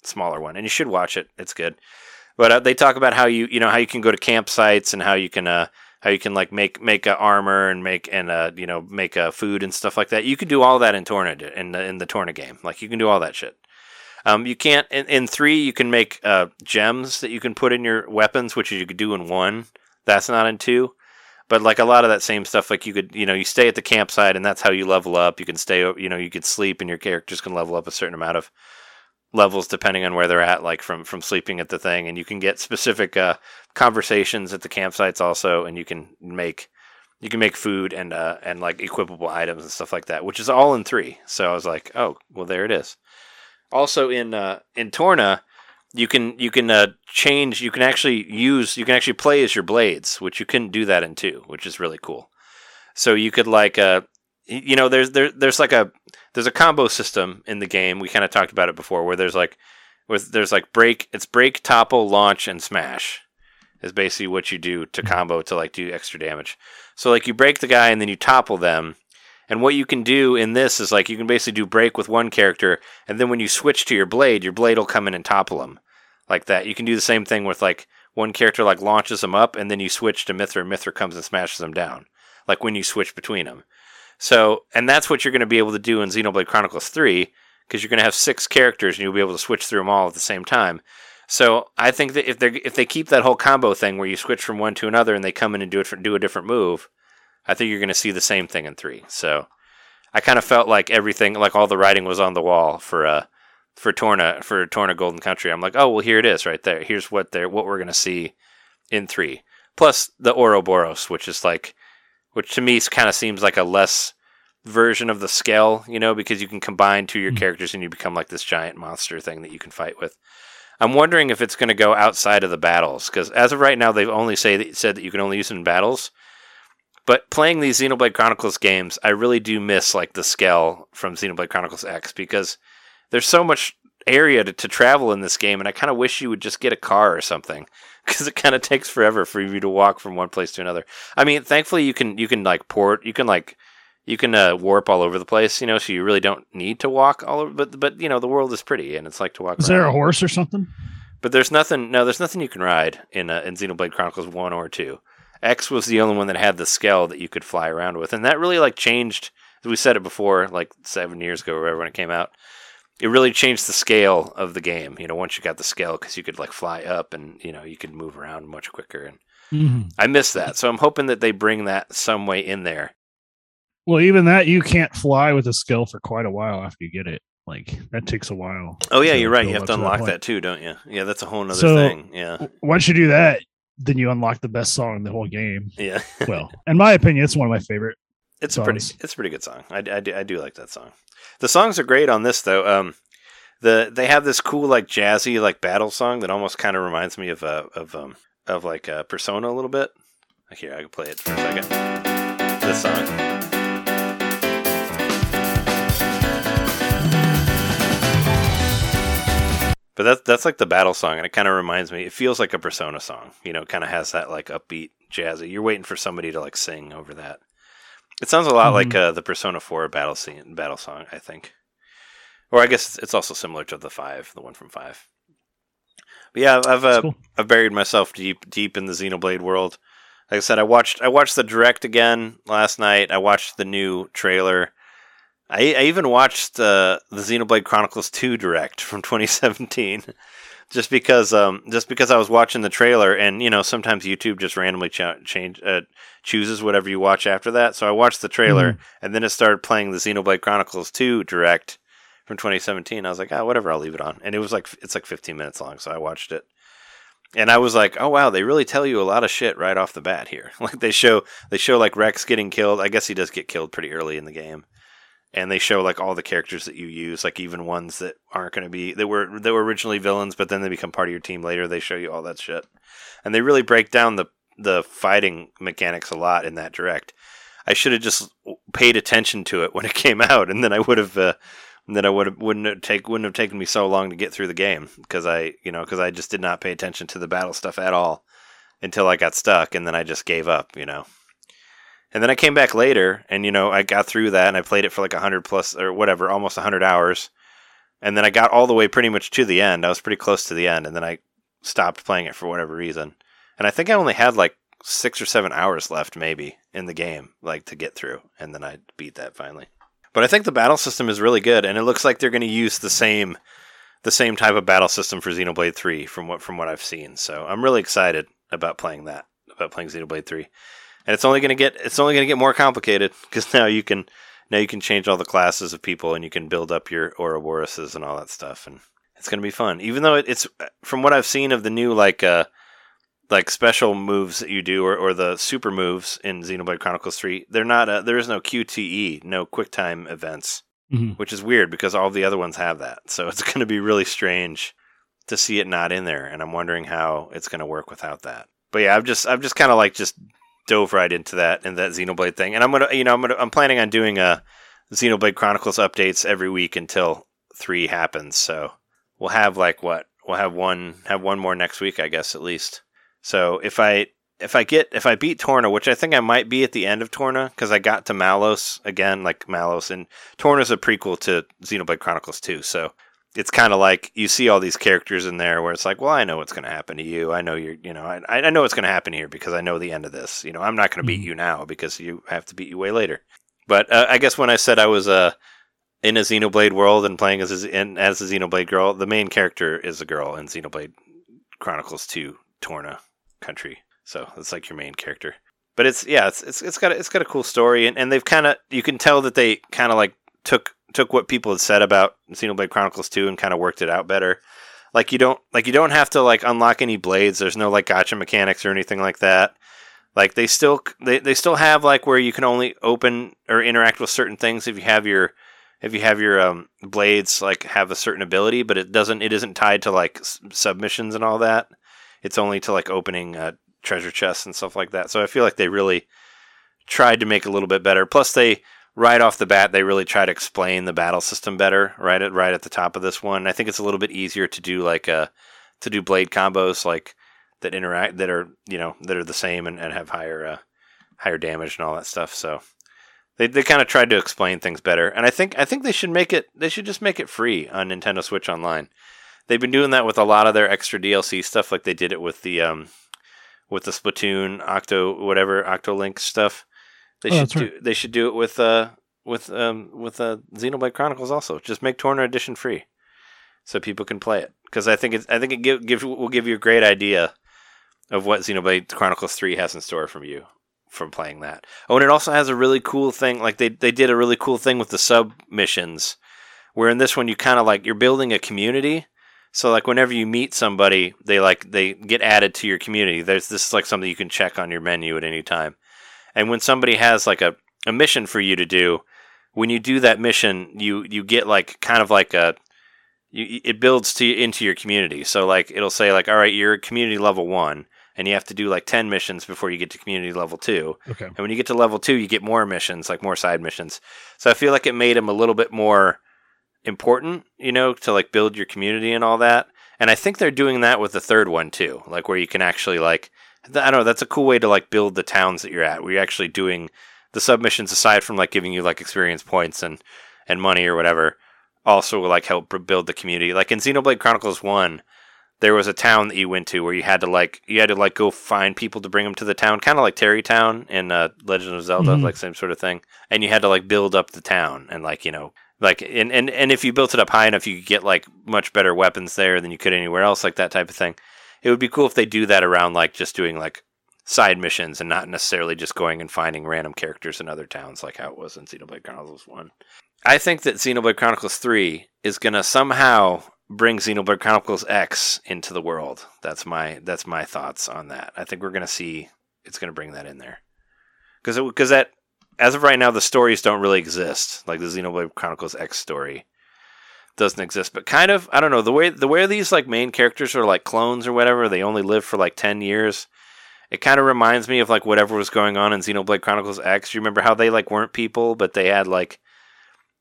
smaller one, and you should watch it. It's good. But uh, they talk about how you you know how you can go to campsites and how you can uh, how you can like make make a armor and make and uh, you know make a food and stuff like that. You can do all that in Torna in the in the Torna game. Like you can do all that shit. Um, you can't in, in three. You can make uh, gems that you can put in your weapons, which you could do in one. That's not in two but like a lot of that same stuff like you could you know you stay at the campsite and that's how you level up. You can stay you know you could sleep and your characters can level up a certain amount of levels depending on where they're at like from from sleeping at the thing. And you can get specific uh, conversations at the campsites also and you can make you can make food and uh and like equipable items and stuff like that which is all in 3 so i was like oh well there it is. Also in uh in torna you can you can uh, change you can actually use you can actually play as your blades which you couldn't do that in two which is really cool. So you could like uh you know there's there, there's like a there's a combo system in the game. We kind of talked about it before where there's like with there's like break it's break topple launch and smash is basically what you do to combo to like do extra damage. So like you break the guy and then you topple them and what you can do in this is like you can basically do break with one character, and then when you switch to your blade, your blade will come in and topple them like that. You can do the same thing with like one character like launches them up, and then you switch to Mythra, and Mythra comes and smashes them down. Like when you switch between them. So, and that's what you're going to be able to do in Xenoblade Chronicles 3, because you're going to have six characters, and you'll be able to switch through them all at the same time. So I think that if they if they keep that whole combo thing where you switch from one to another and they come in and do it for, do a different move, I think you're going to see the same thing in three. So I kind of felt like everything, like all the writing was on the wall for uh for Torna for Torna Golden Country. I'm like, oh well, here it is right there. Here's what they're what we're going to see in three. Plus the Ouroboros, which is like, which to me kind of seems like a less version of the Skell, you know, because you can combine two of your mm-hmm. characters and you become like this giant monster thing that you can fight with. I'm wondering if it's going to go outside of the battles because as of right now, they've only say that, said that you can only use it in battles. But playing these Xenoblade Chronicles games, I really do miss like the Skell from Xenoblade Chronicles X because there's so much area to, to travel in this game, and I kind of wish you would just get a car or something [LAUGHS] because it kind of takes forever for you to walk from one place to another. I mean, thankfully you can you can like port, you can like you can uh, warp all over the place, you know, so you really don't need to walk all over. But but you know, the world is pretty, and it's like to walk. Is around. there a horse or something? But there's nothing. No, there's nothing you can ride in uh, in Xenoblade Chronicles One or Two. X was the only one that had the Skell that you could fly around with, and that really like changed. We said it before, like seven years ago, or whatever, when it came out. It really changed the scale of the game. You know, once you got the Skell, because you could like fly up, and you know you could move around much quicker. And mm-hmm. I miss that, so I'm hoping that they bring that some way in there. Well, even that you can't fly with a Skell for quite a while after you get it. Like that takes a while. Oh yeah, you're right. You have to unlock that, that, too, don't you? Yeah, that's a whole other so, thing. Yeah. Once you do that, then you unlock the best song in the whole game. Yeah. [LAUGHS] well, in my opinion, it's one of my favorite. It's songs. a pretty. It's a pretty good song. I, I, do, I do like that song. The songs are great on this though. Um, the they have this cool like jazzy like battle song that almost kind of reminds me of uh, of um of like uh, Persona a little bit. Here, I can play it for a second. This song. But that's that's like the battle song, and it kind of reminds me. It feels like a Persona song. You know, kind of has that like upbeat jazzy. You're waiting for somebody to like sing over that. It sounds a lot mm-hmm. like uh, the Persona Four battle scene, battle song. I think, or I guess it's also similar to the five, the one from five. But yeah, I've uh, cool. I've buried myself deep deep in the Xenoblade world. Like I said, I watched I watched the direct again last night. I watched the new trailer. I, I even watched uh, the Xenoblade Chronicles 2 direct from [LAUGHS] 2017 just because um just because I was watching the trailer and you know sometimes YouTube just randomly ch- change uh, chooses whatever you watch after that. So I watched the trailer and then it started playing the Xenoblade Chronicles 2 direct from 2017. I was like, "Ah, whatever, I'll leave it on." And it was like it's like 15 minutes long, so I watched it. And I was like, "Oh wow, they really tell you a lot of shit right off the bat here." [LAUGHS] Like they show they show like Rex getting killed. I guess he does get killed pretty early in the game and they show like all the characters that you use, like even ones that aren't going to be that were that were originally villains, but then they become part of your team later. They show you all that shit, and they really break down the the fighting mechanics a lot in that direct. I should have just paid attention to it when it [LAUGHS] came out, and then I would have. Uh, then I would have wouldn't have take wouldn't have taken me so long to get through the game because I you know because I just did not pay attention to the battle stuff at all until I got stuck and then I just gave up you know and then I came back later, and you know, I got through that, and I played it for like hundred plus or whatever, almost hundred hours. And then I got all the way pretty much to the end. I was pretty close to the end, and then I stopped playing it for whatever reason. And I think I only had like six or seven hours left, maybe, in the game, like to get through. And then I beat that finally. But I think the battle system is really good, and it looks like they're going to use the same, the same type of battle system for Xenoblade Three from what from what I've seen. So I'm really excited about playing that, about playing Xenoblade Three and it's only going to get it's only going to get more complicated because now you can now you can change all the classes of people and you can build up your Ouroboroses and all that stuff and it's going to be fun. Even though it, it's from what I've seen of the new like uh like special moves that you do or, or the super moves in Xenoblade Chronicles 3, they're not uh, there is no QTE, no QuickTime events, Mhm. which is weird because all the other ones have that. So [LAUGHS] it's going to be really strange to see it not in there and I'm wondering how it's going to work without that. But yeah, I've just I've just kind of like just dove right into that and that Xenoblade thing. And I'm gonna, you know, I'm gonna, I'm planning on doing a Xenoblade Chronicles updates every week until three happens. So we'll have like what we'll have one, have one more next week, I guess at least. So if I if I get if I beat Torna, which I think I might be at the end of Torna because I got to Malos again, like Malos, and Torna's a prequel to Xenoblade Chronicles 2. So it's kind of like you see all these characters in there where it's like, well, I know what's going to happen to you. I know you're, you know, I, I know what's going to happen here because I know the end of this. You know, I'm not going to beat Mhm. you now because you have to beat you way later. But uh, I guess when I said I was uh, in a Xenoblade world and playing as a, in, as a Xenoblade girl, the main character is a girl in Xenoblade Chronicles 2 Torna country. So it's like your main character. But it's yeah, it's it's, it's got a, it's got a cool story and, and they've kind of you can tell that they kind of like took took what people had said about Xenoblade Chronicles 2 and kind of worked it out better. Like you don't like you don't have to like unlock any blades. There's no like gotcha mechanics or anything like that. Like they still they, they still have like where you can only open or interact with certain things if you have your if you have your um, blades like have a certain ability, but it doesn't it isn't tied to like s- submissions and all that. It's only to like opening uh, treasure chests and stuff like that. So I feel like they really tried to make a little bit better. Plus they right off the bat they really try to explain the battle system better right at right at the top of this one. I think it's a little bit easier to do like uh to do blade combos like that interact that are you know that are the same and, and have higher uh, higher damage and all that stuff. So they they kind of tried to explain things better, and I think I think they should make it they should just make it free on Nintendo Switch Online. They've been doing that with a lot of their extra DLC stuff, like they did it with the um with the Splatoon Octo whatever Octolink stuff. They Oh, should do right. they should do it with uh with um with uh, Xenoblade Chronicles also. Just make Torna Edition free, so people can play it. Because I think it I think it give, give will give you a great idea of what Xenoblade Chronicles Three has in store from you from playing that. Oh, and it also has a really cool thing. Like they they did a really cool thing with the sub missions, where in this one you kind of like you're building a community. So like whenever you meet somebody, they like they get added to your community. There's this is like something you can check on your menu at any time. And when somebody has like a, a mission for you to do, when you do that mission, you you get like kind of like a you, it builds to into your community. So like it'll say like all right, you're community level 1 and you have to do like 10 missions before you get to community level 2. Okay. And when you get to level 2, you get more missions, like more side missions. So I feel like it made them a little bit more important, you know, to like build your community and all that. And I think they're doing that with the third one too, like where you can actually like I don't know, that's a cool way to like build the towns that you're at. Where you're actually doing the submissions aside from like giving you like experience points and and money or whatever. Also will like help build the community. Like in Xenoblade Chronicles 1, there was a town that you went to where you had to like you had to like go find people to bring them to the town, kind of like Tarrey Town in uh, Legend of Zelda, Mhm. like same sort of thing. And you had to like build up the town and like you know like and, and and if you built it up high enough, you could get like much better weapons there than you could anywhere else, like that type of thing. It would be cool if they do that around like just doing like side missions and not necessarily just going and finding random characters in other towns like how it was in Xenoblade Chronicles 1. I think that Xenoblade Chronicles 3 is going to somehow bring Xenoblade Chronicles X into the world. That's my that's my thoughts on that. I think we're going to see it's going to bring that in there. Cuz cuz that as of right now the stories don't really exist. Like the Xenoblade Chronicles X story doesn't exist, but kind of I don't know, the way the way these like main characters are like clones or whatever, they only live for like 10 years. It kind of reminds me of like whatever was going on in Xenoblade Chronicles X. Do you remember how they like weren't people, but they had like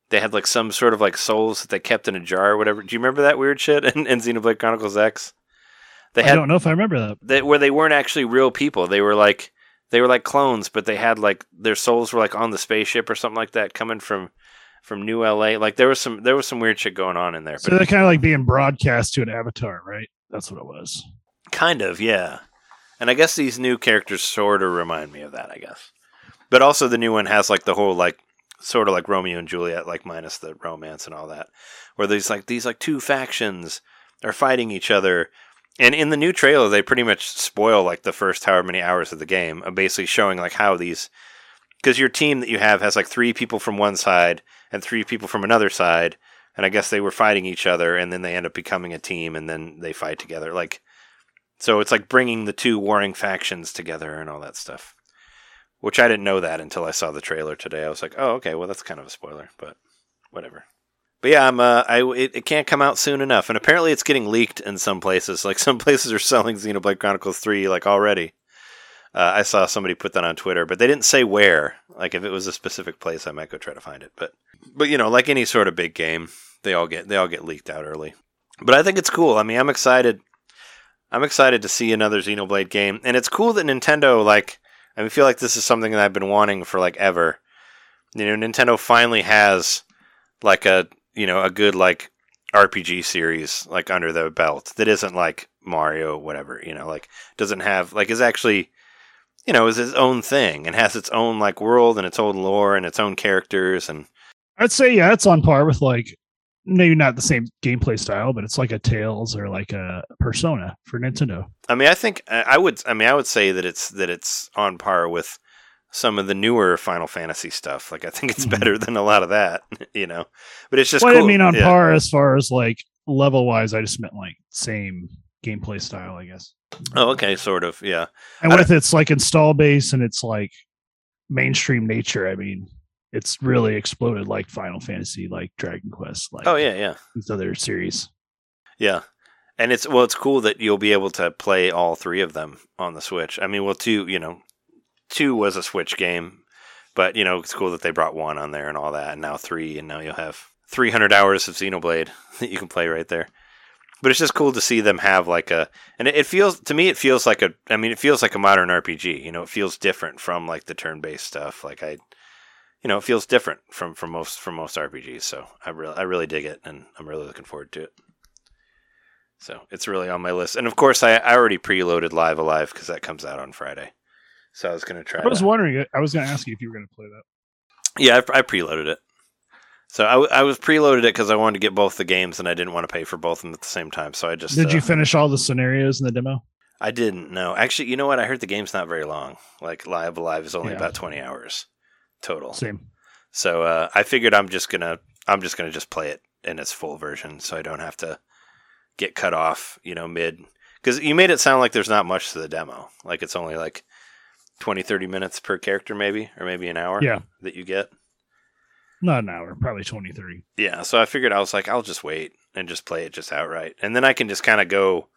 they had like some sort of like souls that they kept in a jar or whatever. Do you remember that weird shit [LAUGHS] in, in Xenoblade Chronicles X? They I don't know if I remember that. they, where they weren't actually real people. They were like they were like clones, but they had like their souls were like on the spaceship or something like that, coming from from New LA. Like there was some there was some weird shit going on in there. So But they're kind of like being broadcast to an avatar, right? That's what it was. kind of, yeah. And I guess these new characters sort of remind me of that. I guess, but also the new one has like the whole like sort of like Romeo and Juliet, like minus the romance and all that, where there's like these like two factions are fighting each other. And in the new trailer, they pretty much spoil like the first however many hours of the game, uh, basically showing like how these, because your team that you have has like three people from one side and three people from another side, and I guess they were fighting each other, and then they end up becoming a team, and then they fight together. Like, so it's like bringing the two warring factions together and all that stuff which I didn't know that until I saw the trailer today. I was like, oh, okay, well that's kind of a spoiler, but whatever. But yeah, I'm uh, I it, it can't come out soon enough, and apparently it's getting leaked in some places. Like [LAUGHS] some places are selling Xenoblade Chronicles Three like already. Uh, I saw somebody put that on Twitter, but they didn't say where. Like if it was a specific place, I might go try to find it. But but you know, like any sort of big game, they all get they all get leaked out early. But I think it's cool. I mean, I'm excited. I'm excited to see another Xenoblade game, and it's cool that Nintendo like. I feel like this is something that I've been wanting for like ever. You know, Nintendo finally has like a you know a good like RPG series like under the belt that isn't like Mario, whatever. You know, like doesn't have like is actually you know is its own thing and has its own like world and its own lore and its own characters and I'd say yeah, it's on par with like maybe not the same gameplay style, but it's like a Tales or like a Persona for Nintendo. I mean, I think I I would. I mean, I would say that it's that it's on par with some of the newer Final Fantasy stuff. Like, I think it's Mhm. better than a lot of that. [LAUGHS] You know, but it's just. well, I cool. didn't mean on Yeah. par as far as like level wise. I just meant like same gameplay style, I guess. Oh, okay, sort of. Yeah. And with its like install base and its like mainstream nature, I mean, it's really exploded like Final Fantasy, like Dragon Quest, like Oh, yeah, yeah, these other series. yeah. And it's well, it's cool that you'll be able to play all three of them on the Switch. I mean, well, two, you know, two was a Switch game, but you know, it's cool that they brought one on there and all that, and now three, and now you'll have 300 hours of Xenoblade [LAUGHS] that you can play right there. But it's just cool to see them have like a, and it, feels to me, it feels like a, I mean, it feels like a modern RPG. You know, it feels different from like the turn-based stuff. Like I, you know, it feels different from from most from most RPGs. So I really, I really dig it, and I'm really looking forward to it. So it's really on my list, and of course, I, I already preloaded Live A Live because that comes out on Friday. So I was gonna try. I was that. wondering, I was going to ask you if you were going to play that. Yeah, I, I preloaded it. So I, I was preloaded it because I wanted to get both the games, and I didn't want to pay for both of them at the same time. So I just Did uh, you finish all the scenarios in the demo? I didn't know. Actually, you know what? I heard the game's not very long. Like Live A Live is only Yeah. about twenty hours total. Same. So uh, I figured I'm just gonna I'm just gonna just play it in its full version, so I don't have to get cut off, you know, mid. Because you made it sound like there's not much to the demo. Like it's only like 20, 30 minutes per character, maybe, or maybe an hour. Yeah. that you get. Not an hour, probably 20, 30. Yeah, so I figured I was like, I'll just wait and just play it just outright, and then I can just kind of go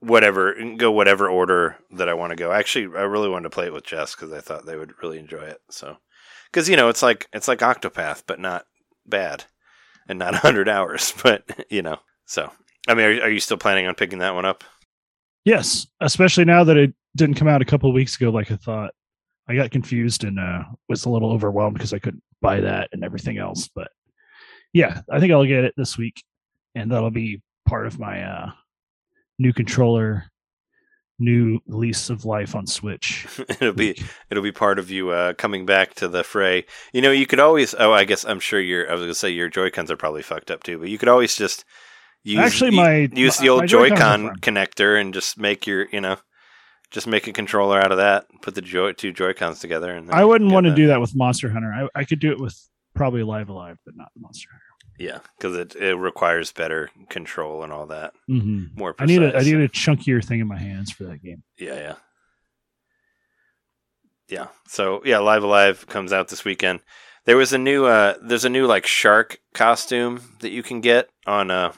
whatever go whatever order that I want to go. Actually, I really wanted to play it with Jess because I thought they would really enjoy it. So, because you know, it's like it's like Octopath, but not bad, and not [LAUGHS] hundred hours, [LAUGHS] but you know. So, I mean, are, are you still planning on picking that one up? Yes, especially now that it didn't come out a couple of weeks ago like I thought. I got confused and uh, was a little overwhelmed because I couldn't buy that and everything else. But yeah, I think I'll get it this week, and that'll be part of my uh, new controller, new lease of life on Switch. [LAUGHS] it'll be it'll be part of you uh, coming back to the fray. You know, you could always. Oh, I guess I'm sure your. I was gonna say your Joy Cons are probably fucked up too, but you could always just use Actually, my- use my- the old are Joy-Con connector and just make your you know. Just make a controller out of that. Put the joy two Joy Cons together, and I wouldn't want to do that with Monster Hunter. I, I could do it with probably Live A Live, but not Monster Hunter. Yeah, because it, it requires better control and all that. Mm-hmm. More I need a I need a chunkier thing in my hands for that game. Yeah, yeah. Yeah. So yeah, Live A Live comes out this weekend. There was a new uh there's a new like shark costume that you can get on uh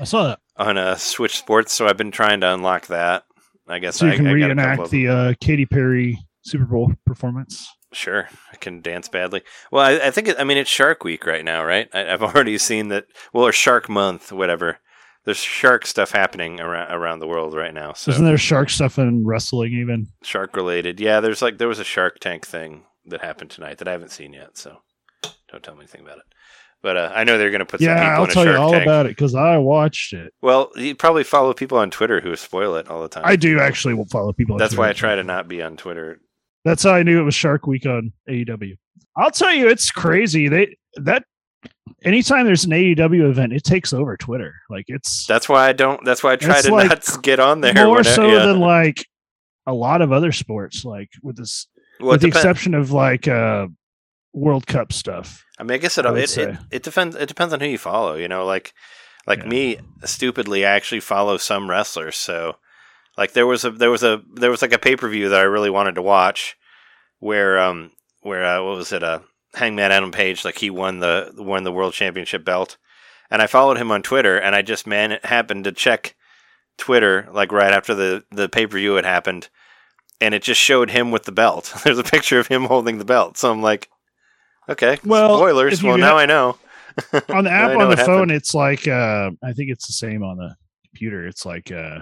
I saw that. on uh Switch Sports, so I've been trying to unlock that. I guess So you I, can I got a couple reenact the uh, Katy Perry Super Bowl performance. Sure, I can dance badly. Well, I, I think it, I mean it's Shark Week right now, right? I, I've [LAUGHS] already seen that. Well, or Shark Month, whatever. There's shark stuff happening around around the world right now. So Isn't there shark stuff in wrestling even? shark related. Yeah, there's like there was a Shark Tank thing that happened tonight that I haven't seen yet. So don't tell me anything about it. But uh, I know they're going to put some Yeah, people I'll tell you all Tank. about it because I watched it. Well, you probably follow people on Twitter who spoil it all the time. I do actually follow people. on That's why I try to not be on Twitter. That's how I knew it was Shark Week on AEW. I'll tell you, it's crazy. They that anytime there's an AEW event, it takes over Twitter. Like it's That's why I don't. That's why I try to like not get on there. more so yeah. than like a lot of other sports. Like with this, Well, with the depen- exception of like uh World Cup stuff. I mean, I guess it I it, it, it depends. It depends on who you follow. You know, like like Yeah. me, stupidly, I actually follow some wrestlers. So, like there was a there was a there was like a pay per view that I really wanted to watch, where um where uh, what was it uh Hangman Adam Page like he won the won the world championship belt, and I followed him on Twitter, and I just man happened to check Twitter like right after the the pay per view had happened, and it just showed him with the belt. [LAUGHS] There's a picture of him holding the belt, so I'm like. Okay. Well, spoilers. Well, now ha- I know. [LAUGHS] On the app on the phone, happened. it's like uh I think it's the same on the computer. It's like uh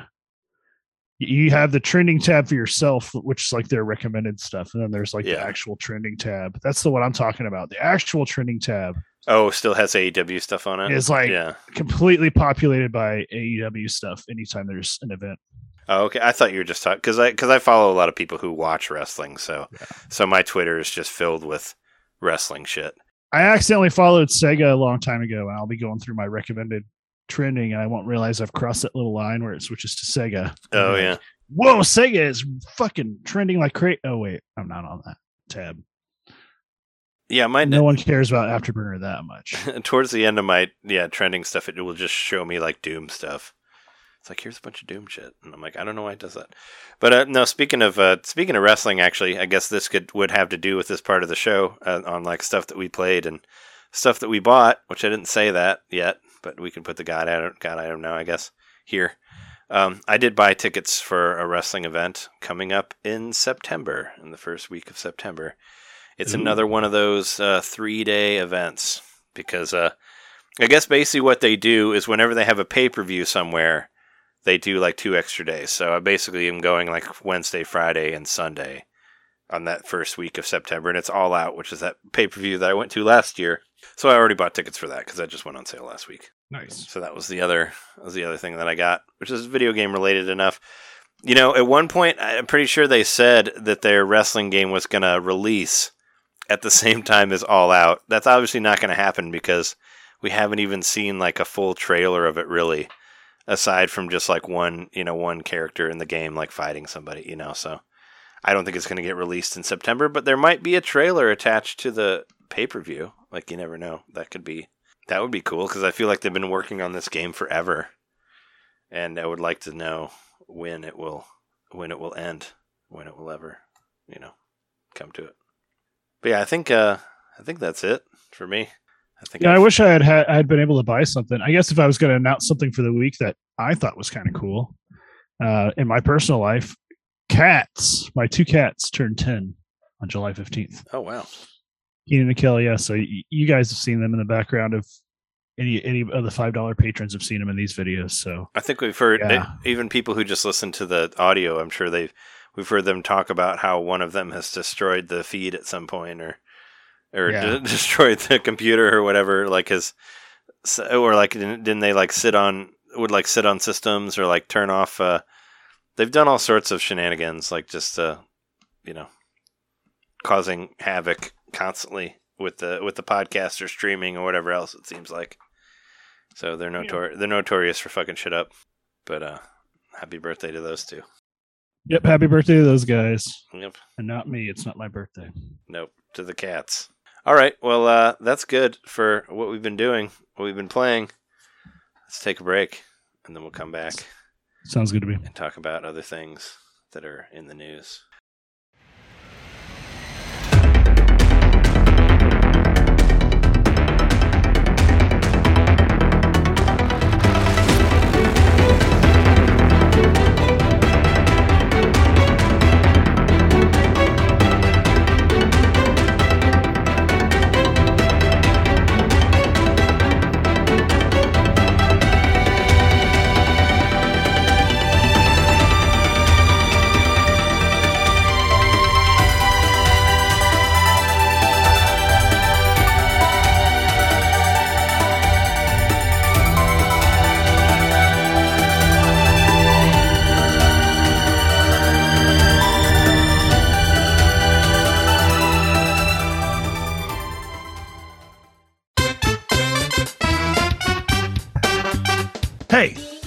you have the trending tab for yourself, which is like their recommended stuff, and then there's like Yeah. the actual trending tab. That's the one I'm talking about. The actual trending tab Oh, still has AEW stuff on it. is like yeah. completely populated by AEW stuff anytime there's an event. Oh, okay. I thought you were just talking because I because I follow a lot of people who watch wrestling, so Yeah. so my Twitter is just filled with wrestling shit. I accidentally followed Sega a long time ago, and I'll be going through my recommended trending, and I won't realize I've crossed that little line where it switches to Sega. Oh like, yeah. Whoa, Sega is fucking trending like crazy. Oh wait, I'm not on that tab. Yeah, my No one cares about Afterburner that much. [LAUGHS] towards the end of my yeah trending stuff, it will just show me like Doom stuff. It's like here's a bunch of Doom shit, and I'm like, I don't know why it does that. But uh, no, speaking of uh, speaking of wrestling, actually, I guess this could would have to do with this part of the show uh, on like stuff that we played and stuff that we bought, which I didn't say that yet, but we can put the god item, god item now, I guess. Here, um, I did buy tickets for a wrestling event coming up in September, in the first week of September. It's Ooh. another one of those uh, three day events because uh, I guess basically what they do is whenever they have a pay per view somewhere, they do like two extra days. So I basically am going like Wednesday, Friday, and Sunday on that first week of September, and it's all out, which is that pay per view that I went to last year. So I already bought tickets for that because that just went on sale last week. Nice. So that was the other that was the other thing that I got, which is video game related enough. You know, at one point, I'm pretty sure they said that their wrestling game was going to release at the [LAUGHS] same time as All Out. That's obviously not going to happen because we haven't even seen like a full trailer of it really, aside from just like one, you know, one character in the game like fighting somebody, you know. So I don't think it's going to get released in September, but there might be a trailer attached to the pay per view. Like you never know. That could be that would be cool because I feel like they've been working on this game forever, and I would like to know when it will when it will end, when it will ever, you know, come to it. But yeah, I think uh, I think that's it for me. I think Yeah, I wish I had had I had been able to buy something. I guess if I was going to announce something for the week that I thought was kind of cool, uh, in my personal life, cats. My two cats turned ten on July fifteenth. Oh wow, Keenan and Kelly. Yeah, so y- you guys have seen them in the background of any any of the five dollar patrons have seen them in these videos. So I think we've heard Yeah. even people who just listen to the audio. I'm sure they've we've heard them talk about how one of them has destroyed the feed at some point, or or Yeah. de- [LAUGHS] destroyed the computer or whatever. Like his, or like didn't, didn't they like sit on would like sit on systems or like turn off. Uh, they've done all sorts of shenanigans, like just uh, you know, causing havoc constantly with the with the podcast or streaming or whatever else. It seems like. So they're notor- they're notorious for fucking shit up. But uh, happy birthday to those two. Yep. Happy birthday to those guys, Yep. and not me. It's not my birthday. Nope. To the cats. All right. Well, uh, that's good for what we've been doing, what we've been playing. Let's take a break, and then we'll come back Sounds good to me. and talk about other things that are in the news.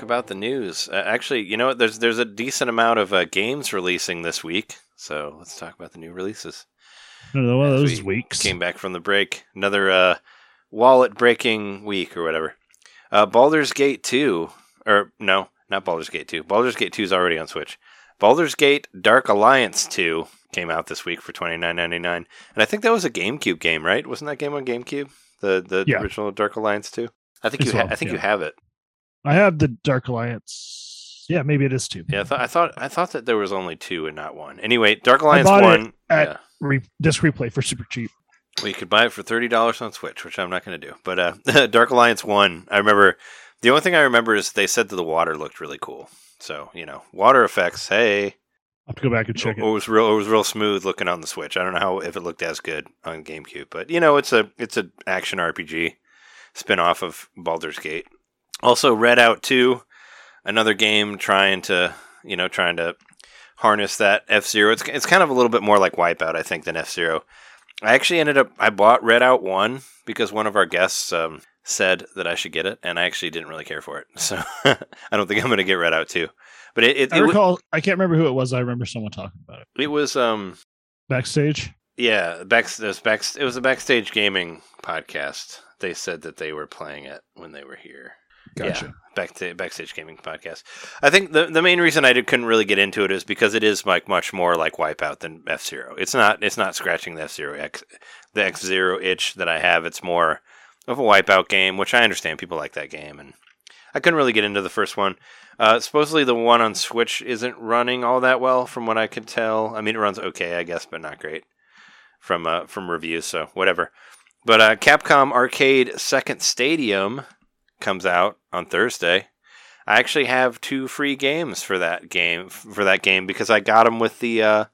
Talk about the news. Uh, actually, you know what? There's there's a decent amount of uh, games releasing this week, so let's talk about the new releases. Another one of those we weeks. Came back from the break. Another uh, wallet breaking week or whatever. Uh, Baldur's Gate 2, or no, not Baldur's Gate 2. Baldur's Gate 2 is already on Switch. Baldur's Gate Dark Alliance 2 came out this week for twenty nine ninety nine, and I think that was a GameCube game, right? Wasn't that game on GameCube? The the Yeah. original Dark Alliance 2. I think you ha- well, I think you have it. I have the Dark Alliance. Yeah, maybe it is two. Yeah, I thought I thought I thought that there was only two and not one. Anyway, Dark Alliance bought it one. at- yeah. Re- disc replay for super cheap. Well, you could buy it for thirty dollars on Switch, which I'm not going to do. But uh, [LAUGHS] Dark Alliance One, I remember. The only thing I remember is they said that the water looked really cool. So you know, water effects. Hey, I'll have to go back and check it it. was real. It was real smooth looking on the Switch. I don't know how if it looked as good on GameCube, but you know, it's a it's an action RPG spin off of Baldur's Gate. Also, Redout Two, another game trying to you know trying to harness that F Zero. It's it's kind of a little bit more like Wipeout, I think, than F Zero. I actually ended up I bought Redout One because one of our guests, um, said that I should get it, and I actually didn't really care for it. [LAUGHS] So I don't think I'm going to get Redout 2. But it it, I it, recall. I can't remember who it was. I remember someone talking about it it was um backstage. yeah back it was back it was a backstage gaming podcast. They said that they were playing it when they were here. Gotcha. back to backstage gaming podcast. I think the the main reason I did, couldn't really get into it is because it is like much more like Wipeout than F Zero. It's not it's not scratching the F Zero X the X Zero itch that I have. It's more of a Wipeout game, which I understand people like that game, and I couldn't really get into the first one. Uh, supposedly the one on Switch isn't running all that well, from what I could tell. I mean, it runs okay, I guess, but not great from uh, from reviews. So whatever. But uh, Capcom Arcade Second Stadium comes out on Thursday. I actually have two free games for that game for that game because I got them with the uh,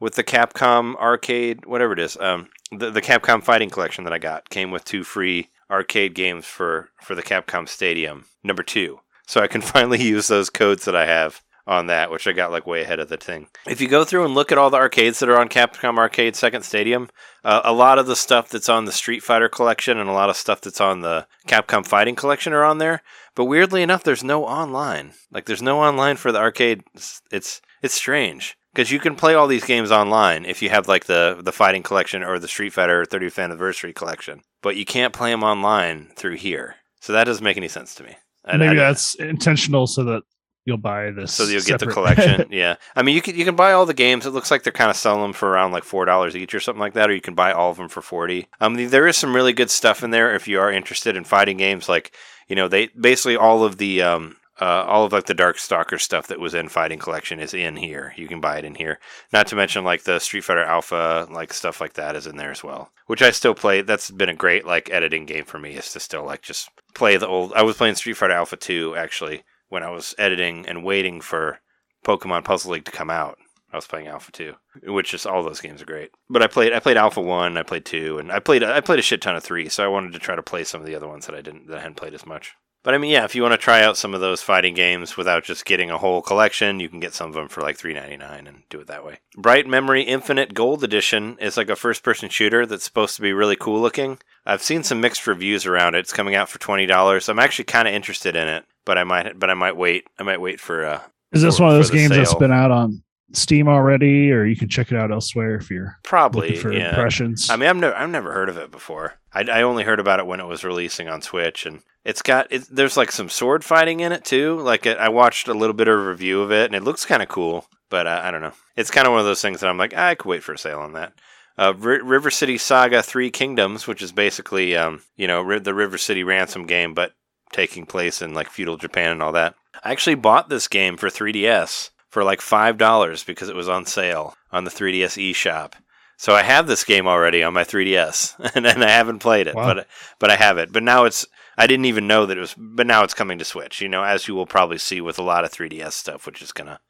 with the Capcom Arcade whatever it is. Um, the the Capcom Fighting Collection that I got came with two free arcade games for for the Capcom Stadium number two. So I can [LAUGHS] finally use those codes that I have on that, which I got like way ahead of the thing. If you go through and look at all the arcades that are on Capcom Arcade Second Stadium, uh, a lot of the stuff that's on the Street Fighter collection and a lot of stuff that's on the Capcom Fighting collection are on there. But weirdly enough, there's no online. Like there's no online for the arcade. It's it's, it's strange because you can play all these games online if you have like the the Fighting collection or the Street Fighter 30th anniversary collection, but you can't play them online through here. So that doesn't make any sense to me. I- Maybe I- that's intentional so that you'll buy this. so you'll get the collection. [LAUGHS] yeah, I mean you can you can buy all the games. It looks like they're kind of selling them for around like four dollars each or something like that, or you can buy all of them for forty. Um, there is some really good stuff in there if you are interested in fighting games. Like you know, they basically all of the um. Uh, all of like the Darkstalker stuff that was in Fighting Collection is in here. You can buy it in here. Not to mention like the Street Fighter Alpha, like stuff like that is in there as well. Which I still play. That's been a great like editing game for me. Is to still like just play the old. I was playing Street Fighter Alpha 2 actually when I was editing and waiting for Pokemon Puzzle League to come out. I was playing Alpha 2, which is all those games are great. But I played I played Alpha 1, I played 2, and I played I played a shit ton of 3, so I wanted to try to play some of the other ones that I didn't that I hadn't played as much. But I mean, yeah, if you want to try out some of those fighting games without just getting a whole collection, you can get some of them for like three ninety nine and do it that way. Bright Memory Infinite Gold Edition is like a first person shooter that's supposed to be really cool looking. I've seen some mixed reviews around it. It's coming out for twenty dollars. I'm actually kind of interested in it, but I might but I might wait. I might wait for uh Is this for- one of those games that's been out on Steam already, or you can check it out elsewhere if you're probably for yeah. impressions? I mean, I've never I've never heard of it before. I, I only heard about it when it was releasing on Switch, and it's got it, there's like some sword fighting in it too. Like it, I watched a little bit of a review of it, and it looks kind of cool. But uh, I don't know. It's kind of one of those things that I'm like, "Ah, I could wait for a sale on that. Uh, R- River City Saga: Three Kingdoms, which is basically um, you know the River City ransom game, but taking place in like feudal Japan and all that. I actually bought this game for 3DS for like five dollars because it was on sale on the 3DS eShop. So I have this game already on my 3DS, [LAUGHS] and, and I haven't played it, Wow. but but I have it. But now it's I didn't even know that it was, but now it's coming to Switch. You know, as you will probably see with a lot of 3DS stuff, which is gonna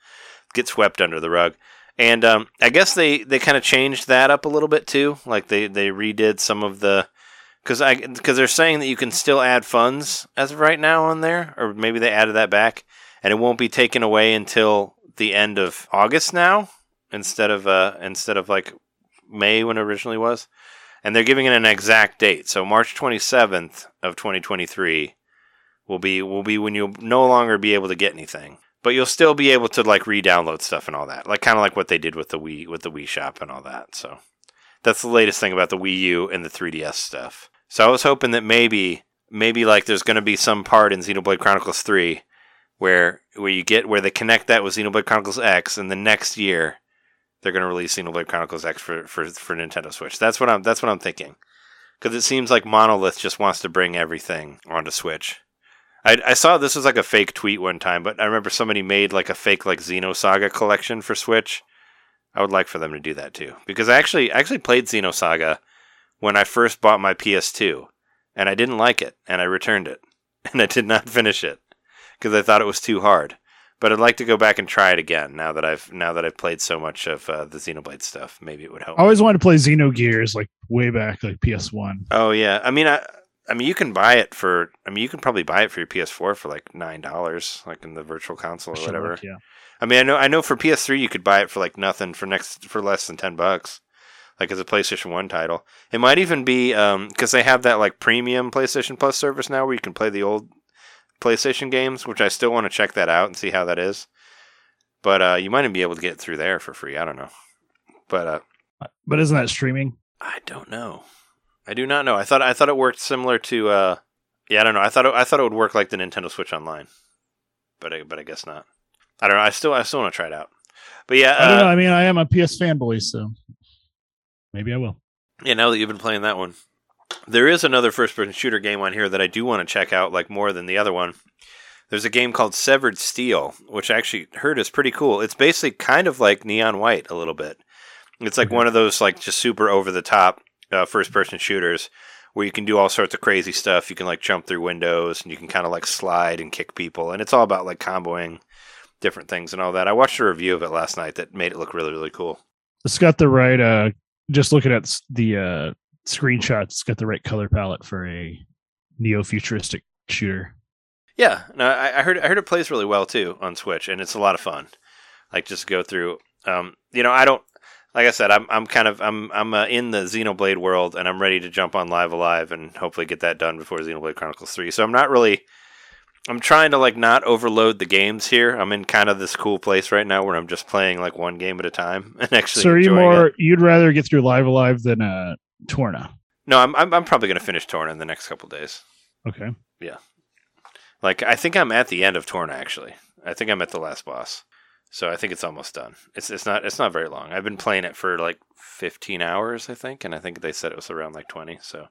get swept under the rug. And um, I guess they, they kind of changed that up a little bit too. Like they, they redid some of the because I because they're saying that you can still add funds as of right now on there, or maybe they added that back, and it won't be taken away until the end of August now instead of uh instead of like May when it originally was. And they're giving it an exact date. So March 27th of 2023 will be will be when you'll no longer be able to get anything. But you'll still be able to like re-download stuff and all that. Like kind of like what they did with the Wii with the Wii Shop and all that. So that's the latest thing about the Wii U and the 3DS stuff. So I was hoping that maybe maybe like there's going to be some part in Xenoblade Chronicles 3 where where you get where they connect that with Xenoblade Chronicles X and the next year they're going to release Xenoblade Chronicles X for, for for Nintendo Switch. That's what I'm that's what I'm thinking. Cuz it seems like Monolith just wants to bring everything onto Switch. I, I saw this was like a fake tweet one time, but I remember somebody made like a fake like Xenosaga collection for Switch. I would like for them to do that too because I actually I actually played Xenosaga when I first bought my PS2 and I didn't like it and I returned it [LAUGHS] and I did not finish it because I thought it was too hard. But I'd like to go back and try it again now that I've now that I've played so much of uh, the Xenoblade stuff. Maybe it would help. I always wanted to play Xenogears like way back, like PS1. Oh yeah, I mean, I, I mean, you can buy it for. I mean, you can probably buy it for your PS4 for like nine dollars, like in the Virtual Console or Should whatever. yeah. I mean, I know, I know for PS3 you could buy it for like nothing for next for less than ten bucks. Like as a PlayStation One title. It might even be because they have that like premium PlayStation Plus service now, where you can play the old PlayStation games, which I still want to check that out and see how that is. But uh, you might even be able to get it through there for free. I don't know, but uh, But isn't that streaming? I don't know. I do not know. I thought I thought it worked similar to. Uh, yeah, I don't know. I thought it, I thought it would work like the Nintendo Switch Online, but I, but I guess not. I don't know. I still I still want to try it out. But yeah, I don't know. uh, I mean, I am a PS fanboy, so maybe I will. yeah. Now that you've been playing that one, there is another first-person shooter game on here that I do want to check out, like more than the other one. There's a game called Severed Steel, which I actually heard is pretty cool. It's basically kind of like Neon White a little bit. It's like Okay. one of those like just super over the top uh, first person shooters where you can do all sorts of crazy stuff. You can like jump through windows and you can kind of like slide and kick people, and it's all about like comboing different things and all that. I watched a review of it last night that made it look really really cool. It's got the right. uh Just looking at the uh screenshots, it's got the right color palette for a neo futuristic shooter. Yeah, no, I, I heard I heard it plays really well too on Switch, and it's a lot of fun. Like just go through. Um, you know, I don't like I said, I'm I'm kind of I'm I'm uh, in the Xenoblade world, and I'm ready to jump on Live A Live and hopefully get that done before Xenoblade Chronicles Three. So I'm not really. I'm trying to like not overload the games here. I'm in kind of this cool place right now where I'm just playing like one game at a time [LAUGHS] and actually. so are you more? It. You'd rather get through Live A Live than uh Torna? No, I'm I'm, I'm probably gonna finish Torna in the next couple days. Okay. Yeah. Like I think I'm at the end of Torna actually. I think I'm at the last boss. So I think it's almost done. It's it's not it's not very long. I've been playing it for like 15 hours I think and I think they said it was around like 20. So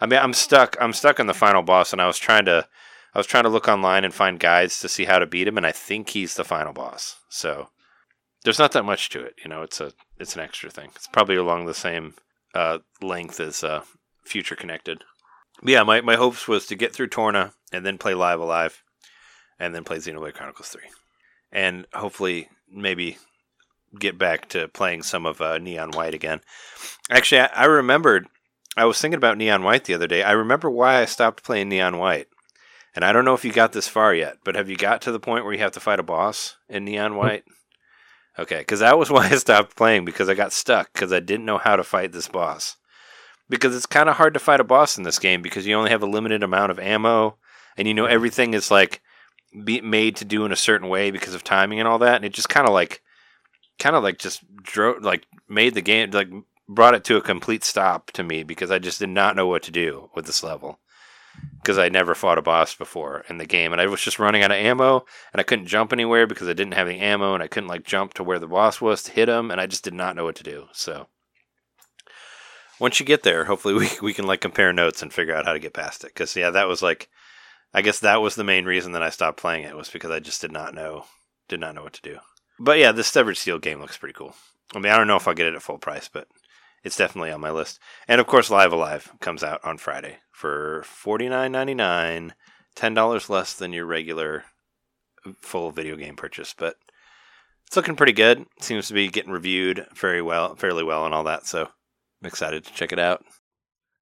I mean I'm stuck I'm stuck on the final boss and I was trying to I was trying to look online and find guides to see how to beat him and I think he's the final boss. So there's not that much to it, you know, it's a it's an extra thing. It's probably along the same uh, length as uh, Future Connected. But yeah, my, my hopes was to get through Torna and then play Live A Live and then play Xenoblade Chronicles 3. And hopefully maybe get back to playing some of uh, Neon White again. Actually, I, I remembered, I was thinking about Neon White the other day. I remember why I stopped playing Neon White. And I don't know if you got this far yet, but have you got to the point where you have to fight a boss in Neon White? Okay, because that was [LAUGHS] why I stopped playing because I got stuck because I didn't know how to fight this boss. Because it's kind of hard to fight a boss in this game because you only have a limited amount of ammo, and you know mm-hmm. everything is like be made to do in a certain way because of timing and all that, and it just kind of like, kind of like just drove like made the game like brought it to a complete stop to me because I just did not know what to do with this level because I never fought a boss before in the game, and I was just running out of ammo, and I couldn't jump anywhere because I didn't have any ammo, and I couldn't like jump to where the boss was to hit him, and I just did not know what to do. So once you get there, hopefully [LAUGHS] we we can like compare notes and figure out how to get past it. Because yeah, that was like, I guess that was the main reason that I stopped playing it was because I just did not know did not know what to do. But yeah, this Severed Steel game looks pretty cool. I mean, I don't know if I'll get it at full price, but it's definitely on my list. And of course, Live A Live comes out on Friday for forty nine ninety nine, ten dollars less than your regular full video game purchase, but it's looking pretty good. Seems to be getting reviewed very well, fairly well, and all that. So I'm excited to check it out.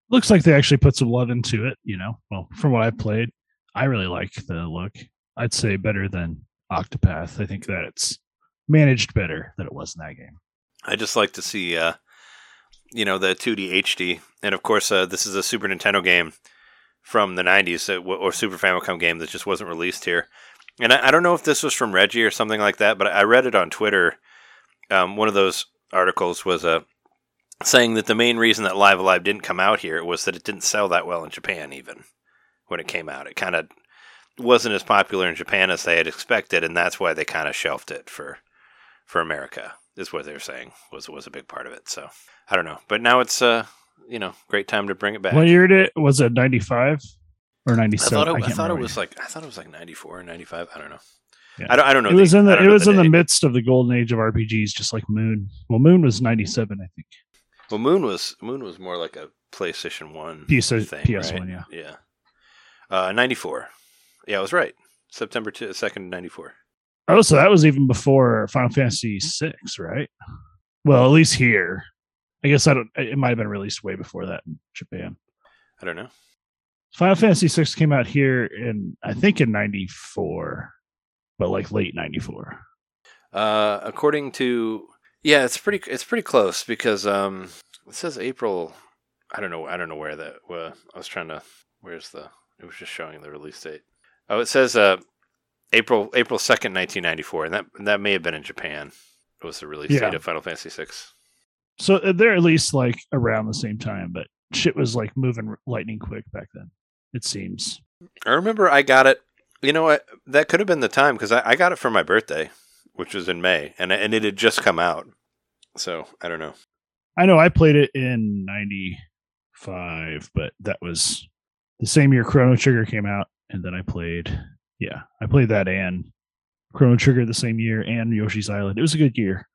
Looks like they actually put some love into it. You know, well, from what I've played, I really like the look. I'd say better than Octopath. I think that it's managed better than it was in that game. I just like to see, uh, you know, the 2D HD, and of course, uh, this is a Super Nintendo game from the 90s, uh, or Super Famicom game that just wasn't released here. And I, I don't know if this was from Reggie or something like that, but I read it on Twitter. Um, one of those articles was uh, saying that the main reason that Live A Live didn't come out here was that it didn't sell that well in Japan, even when it came out. It kind of wasn't as popular in Japan as they had expected, and that's why they kind of shelved it for for America. Is what they were saying was was a big part of it. So I don't know, but now it's uh you know great time to bring it back. What year did it? Was it ninety five or ninety I thought it, I thought it was like I thought it was like 94 or 95. I don't know. Yeah. I don't I don't know. It was in the it know was in the midst of the golden age of RPGs, just like Moon. Well, Moon was ninety seven, I think. Well, Moon was Moon was more like a PlayStation One PS thing, PS1, right? yeah. yeah. Uh, 94. Yeah, I was right. September two- 2nd, 94. Oh, so that was even before Final Fantasy six, right? Well, at least here. I guess I don't. It might have been released way before that in Japan. I don't know. Final Fantasy six came out here in I think in ninety four, but like late ninety four. Uh, according to yeah, it's pretty it's pretty close because um, It says April. I don't know. I don't know where that. Uh, I was trying to. Where's the? It was just showing the release date. Oh, it says uh, April April second, nineteen ninety four, and that that may have been in Japan. It was the release Yeah. date of Final Fantasy six. So uh, they're at least like around the same time, but shit was like moving lightning quick back then. It seems. I remember I got it. You know what? That could have been the time because I, I got it for my birthday, which was in May, and and it had just come out. So I don't know. I know I played it in '95, but that was the same year Chrono Trigger came out, and then I played. Yeah, I played that and Chrono Trigger the same year, and Yoshi's Island. It was a good year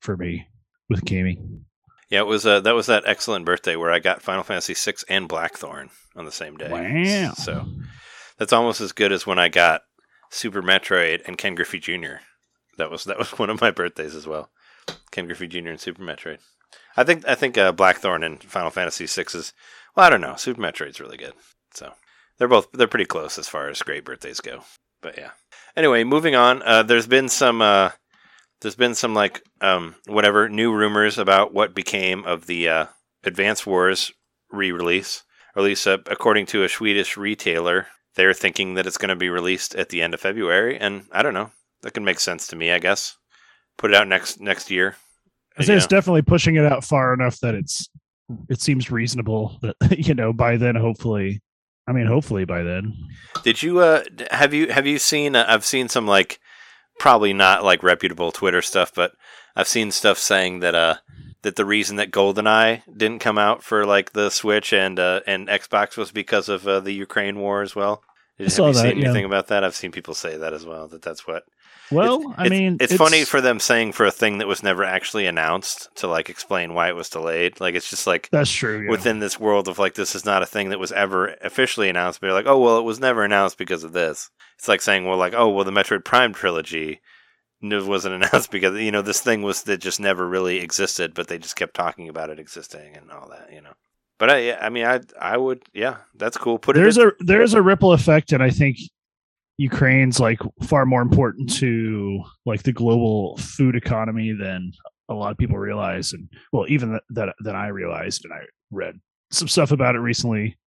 for me with gaming. Yeah, it was uh, that was that excellent birthday where I got Final Fantasy VI and Blackthorne on the same day. Wow! So that's almost as good as when I got Super Metroid and Ken Griffey Jr. That was that was one of my birthdays as well. Ken Griffey Jr. and Super Metroid. I think I think uh, Blackthorne and Final Fantasy VI is well I don't know Super Metroid's really good. So they're both they're pretty close as far as great birthdays go. But yeah. Anyway, moving on. Uh, there's been some uh, there's been some like um, whatever new rumors about what became of the uh, Advance Wars re-release. Or at least uh, according to a Swedish retailer, they're thinking that it's going to be released at the end of February, and I don't know. That can make sense to me, I guess. Put it out next next year. I say it's know? definitely pushing it out far enough that it's it seems reasonable that [LAUGHS] you know by then hopefully I mean hopefully by then Did you uh have you have you seen? Uh, I've seen some like probably not like reputable Twitter stuff, but I've seen stuff saying that uh that the reason that GoldenEye didn't come out for like the Switch and uh, and Xbox was because of uh, the Ukraine war as well. Did, have you that, seen yeah. anything about that? I've seen people say that as well. That that's what. Well It's- I it's- mean it's, funny for them saying for a thing that was never actually announced to like explain why it was delayed. Like it's just like that's true yeah. within this world of like this is not a thing that was ever officially announced but you're like oh well it was never announced because of this it's like saying well like oh well the metroid prime trilogy wasn't [LAUGHS] announced because you know this thing was that just never really existed but they just kept talking about it existing and all that you know but i i mean i i would yeah that's cool put there's it in, a there's a ripple effect and I think Ukraine's like far more important to like the global food economy than a lot of people realize and well even that that than I realized and I read some stuff about it recently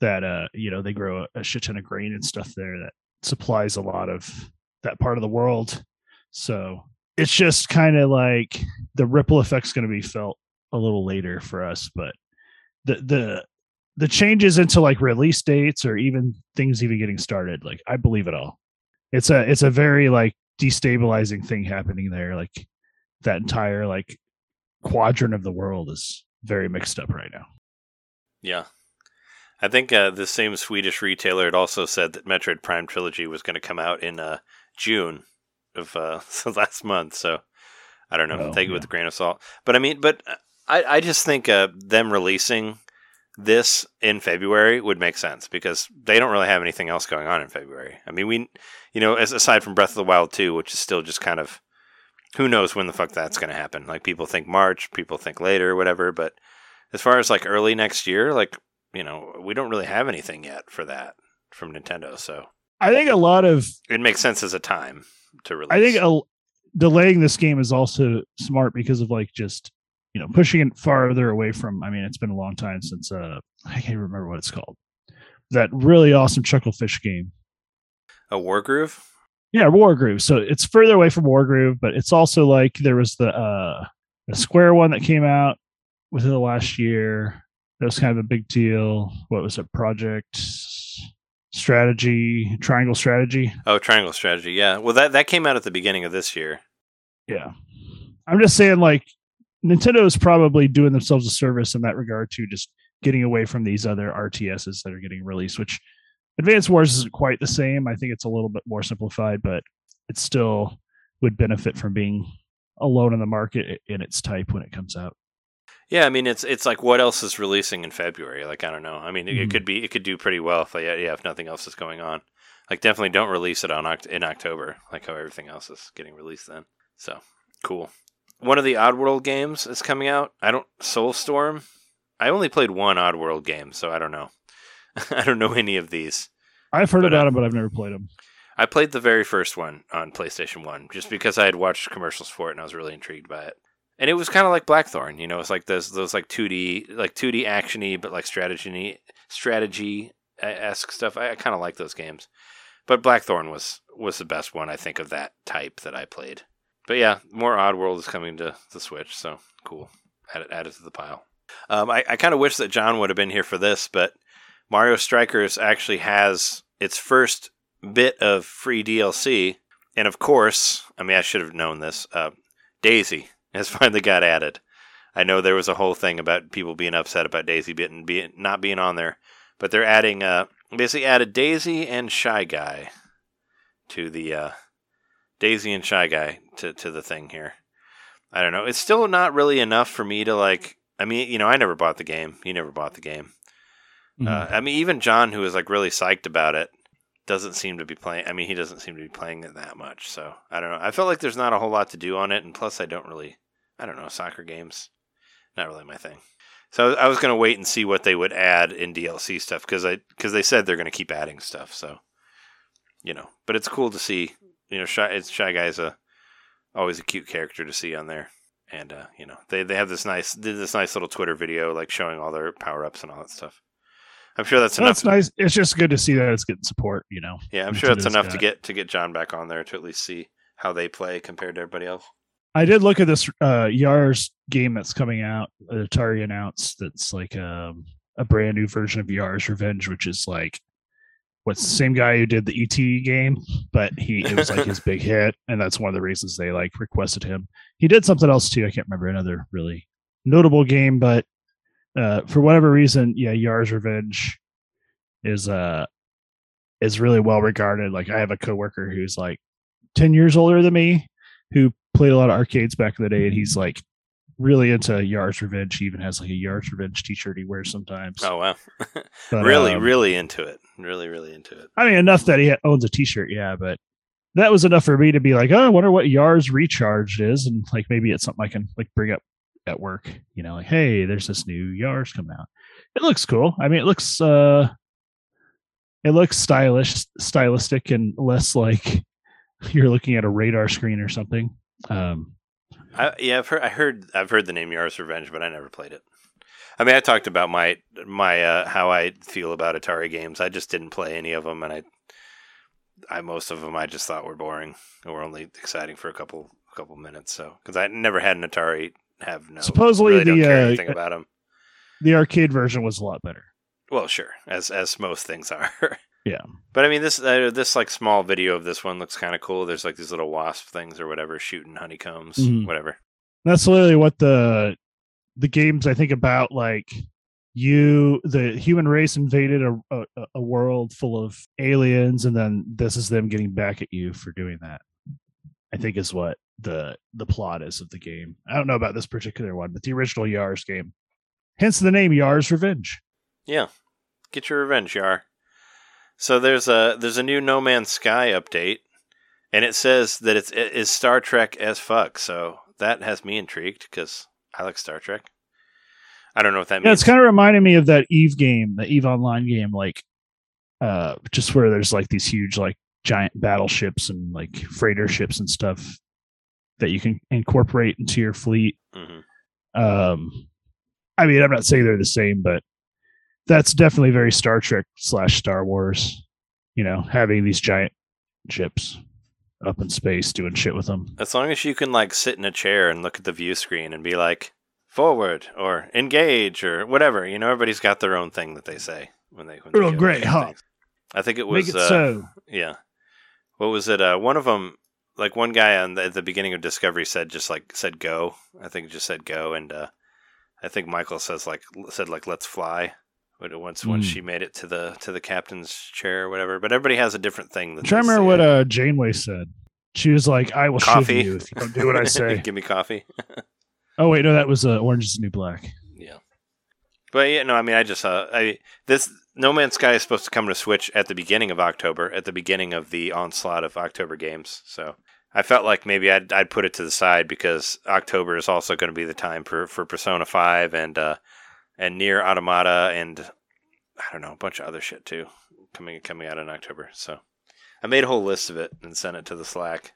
that uh you know they grow a, a shit ton of grain and stuff there that supplies a lot of that part of the world. So it's just kind of like the ripple effect's going to be felt a little later for us but the the the changes into like release dates or even things even getting started like i believe it all. It's a it's a very like destabilizing thing happening there like that entire like quadrant of the world is very mixed up right now. Yeah. I think uh, the same swedish retailer had also said that metroid prime trilogy was going to come out in uh, june of uh, [LAUGHS] last month so i don't know. Oh, take it with a grain of salt. But i mean but uh, i, I just think uh, them releasing this in february would make sense because they don't really have anything else going on in february. I mean we you know as aside from breath of the wild 2 which is still just kind of who knows when the fuck that's going to happen. Like people think march people think later whatever but as far as like early next year like you know we don't really have anything yet for that from nintendo so. I think a lot of it makes sense as a time to release i think a, delaying this game is also smart because of like just you know pushing it farther away from i mean it's been a long time since uh i can't remember what it's called that really awesome chucklefish game a wargroove Yeah, Wargroove. So it's further away from Wargroove, but it's also like there was the uh the Square one that came out within the last year. That was kind of a big deal. What was it? Project Strategy, Triangle Strategy. oh triangle strategy yeah well that that came out at the beginning of this year Yeah. I'm just saying like Nintendo is probably doing themselves a service in that regard to just getting away from these other RTSs that are getting released, which Advance Wars isn't quite the same. I think it's a little bit more simplified, but it still would benefit from being alone in the market in its type when it comes out. yeah i mean it's it's like what else is releasing in february like i don't know i mean it, it Mhm. could be it could do pretty well if yeah, yeah if nothing else is going on like definitely don't release it on in october like how everything else is getting released then so cool one of the oddworld games is coming out i don't soulstorm i only played one oddworld game so i don't know [LAUGHS] i don't know any of these I've heard But, about uh, them, but I've never played them. I played the very first one on PlayStation 1 just because I had watched commercials for it and I was really intrigued by it. and it was kind of like Blackthorne. You know, it's like those those like two D like two D actiony, but like strategy strategy esque stuff. I, I kind of like those games, but Blackthorne was was the best one I think of that type that I played. But yeah, more Oddworld is coming to the Switch, so cool. Add it add it to the pile. Um, I, I kind of wish that John would have been here for this, but Mario Strikers actually has its first bit of free DLC, and of course, I mean I should have known this. Uh, Daisy [LAUGHS] has finally got added. I know there was a whole thing about people being upset about Daisy being, being not being on there, but they're adding uh, basically added Daisy and Shy Guy to the uh, Daisy and Shy Guy to to the thing here. I don't know. It's still not really enough for me to like. I mean, you know, I never bought the game. You never bought the game. Mhm. Uh, I mean, even John, who was like really psyched about it, doesn't seem to be playing. I mean, he doesn't seem to be playing it that much. So I don't know. I felt like there's not a whole lot to do on it, and plus, I don't really. I don't know. Soccer games, not really my thing. So I was gonna wait and see what they would add in DLC stuff because I because they said they're gonna keep adding stuff. So you know, but it's cool to see. You know, shy it's shy guy's a always a cute character to see on there. And uh, you know, they they have this nice did this nice little Twitter video like showing all their power ups and all that stuff. I'm sure that's Well, enough. that's nice. It's just good to see that it's getting support. You know, Yeah, I'm sure that's enough to get to get John back on there to at least see how they play compared to everybody else. I did look at this uh Yars game that's coming out. Atari announced that's like um, a brand new version of Yars Revenge, which is like what's the same guy who did the ET game, but he it was like [LAUGHS] his big hit, and that's one of the reasons they like requested him. He did something else too. I can't remember another really notable game, but uh, for whatever reason, yeah, Yars Revenge is uh is really well regarded. Like I have a coworker who's like ten years older than me who played a lot of arcades back in the day, and he's like really into Yars Revenge. He even has like a Yars Revenge T-shirt he wears sometimes. Oh wow, [LAUGHS] But, really, um, really into it. Really, really into it. I mean, enough that he owns a T-shirt, yeah. But that was enough for me to be like, oh, I wonder what Yars Recharged is, and like maybe it's something I can like bring up at work. You know, like, hey, there's this new Yars coming out. It looks cool. I mean, it looks uh, it looks stylish, stylistic, and less like [LAUGHS] you're looking at a radar screen or something. Um, I, yeah, I've heard, I heard, I've heard the name Yars Revenge, but I never played it. I mean, I talked about my my uh, how I feel about Atari games. I just didn't play any of them, and I, I most of them I just thought were boring or were only exciting for a couple a couple minutes. So because I never had an Atari, have no Supposedly really the, care uh, anything about them. the arcade version was a lot better. Well, sure, as as most things are. [LAUGHS] Yeah. But I mean, this uh, this like small video of this one looks kind of cool. There's like these little wasp things or whatever shooting honeycombs, Mhm. whatever. That's literally what the the games I think about. Like you, the human race invaded a, a a world full of aliens, and then this is them getting back at you for doing that. I think is what the the plot is of the game. I don't know about this particular one, but the original Yars game, hence the name Yars Revenge. Yeah, get your revenge, Yar. So there's a there's a new No Man's Sky update, and it says that it's it is Star Trek as fuck. So that has me intrigued because I like Star Trek. I don't know what that Yeah, means. it's kind of reminding me of that Eve game, the Eve Online game, like uh just where there's like these huge like giant battleships and like freighter ships and stuff that you can incorporate into your fleet. Mhm. Um I mean, I'm not saying they're the same, but that's definitely very Star Trek slash Star Wars. You know, having these giant ships up in space doing shit with them. As long as you can like sit in a chair and look at the view screen and be like forward or engage or whatever, you know, everybody's got their own thing that they say when they when Earl do Grey, huh? I think it was Make it uh, so. Yeah. What was it? Uh, one of them, like one guy on the, at the beginning of Discovery said just like said go. I think just said go, and uh, I think Michael says like said like let's fly. But once once Mm. she made it to the to the captain's chair or whatever. But everybody has a different thing. That I'm trying to remember what uh Janeway said. She was like, I will Coffee. you if you don't do what I say. [LAUGHS] Give me coffee. [LAUGHS] Oh wait, no, that was uh, Orange is the New Black. Yeah. But yeah, no, I mean, I just uh, I this No Man's Sky is supposed to come to Switch at the beginning of October, at the beginning of the onslaught of October games. So I felt like maybe I'd I'd put it to the side because October is also going to be the time for for Persona Five and uh and Nier Automata and I don't know a bunch of other shit too coming coming out in October. So I made a whole list of it and sent it to the Slack.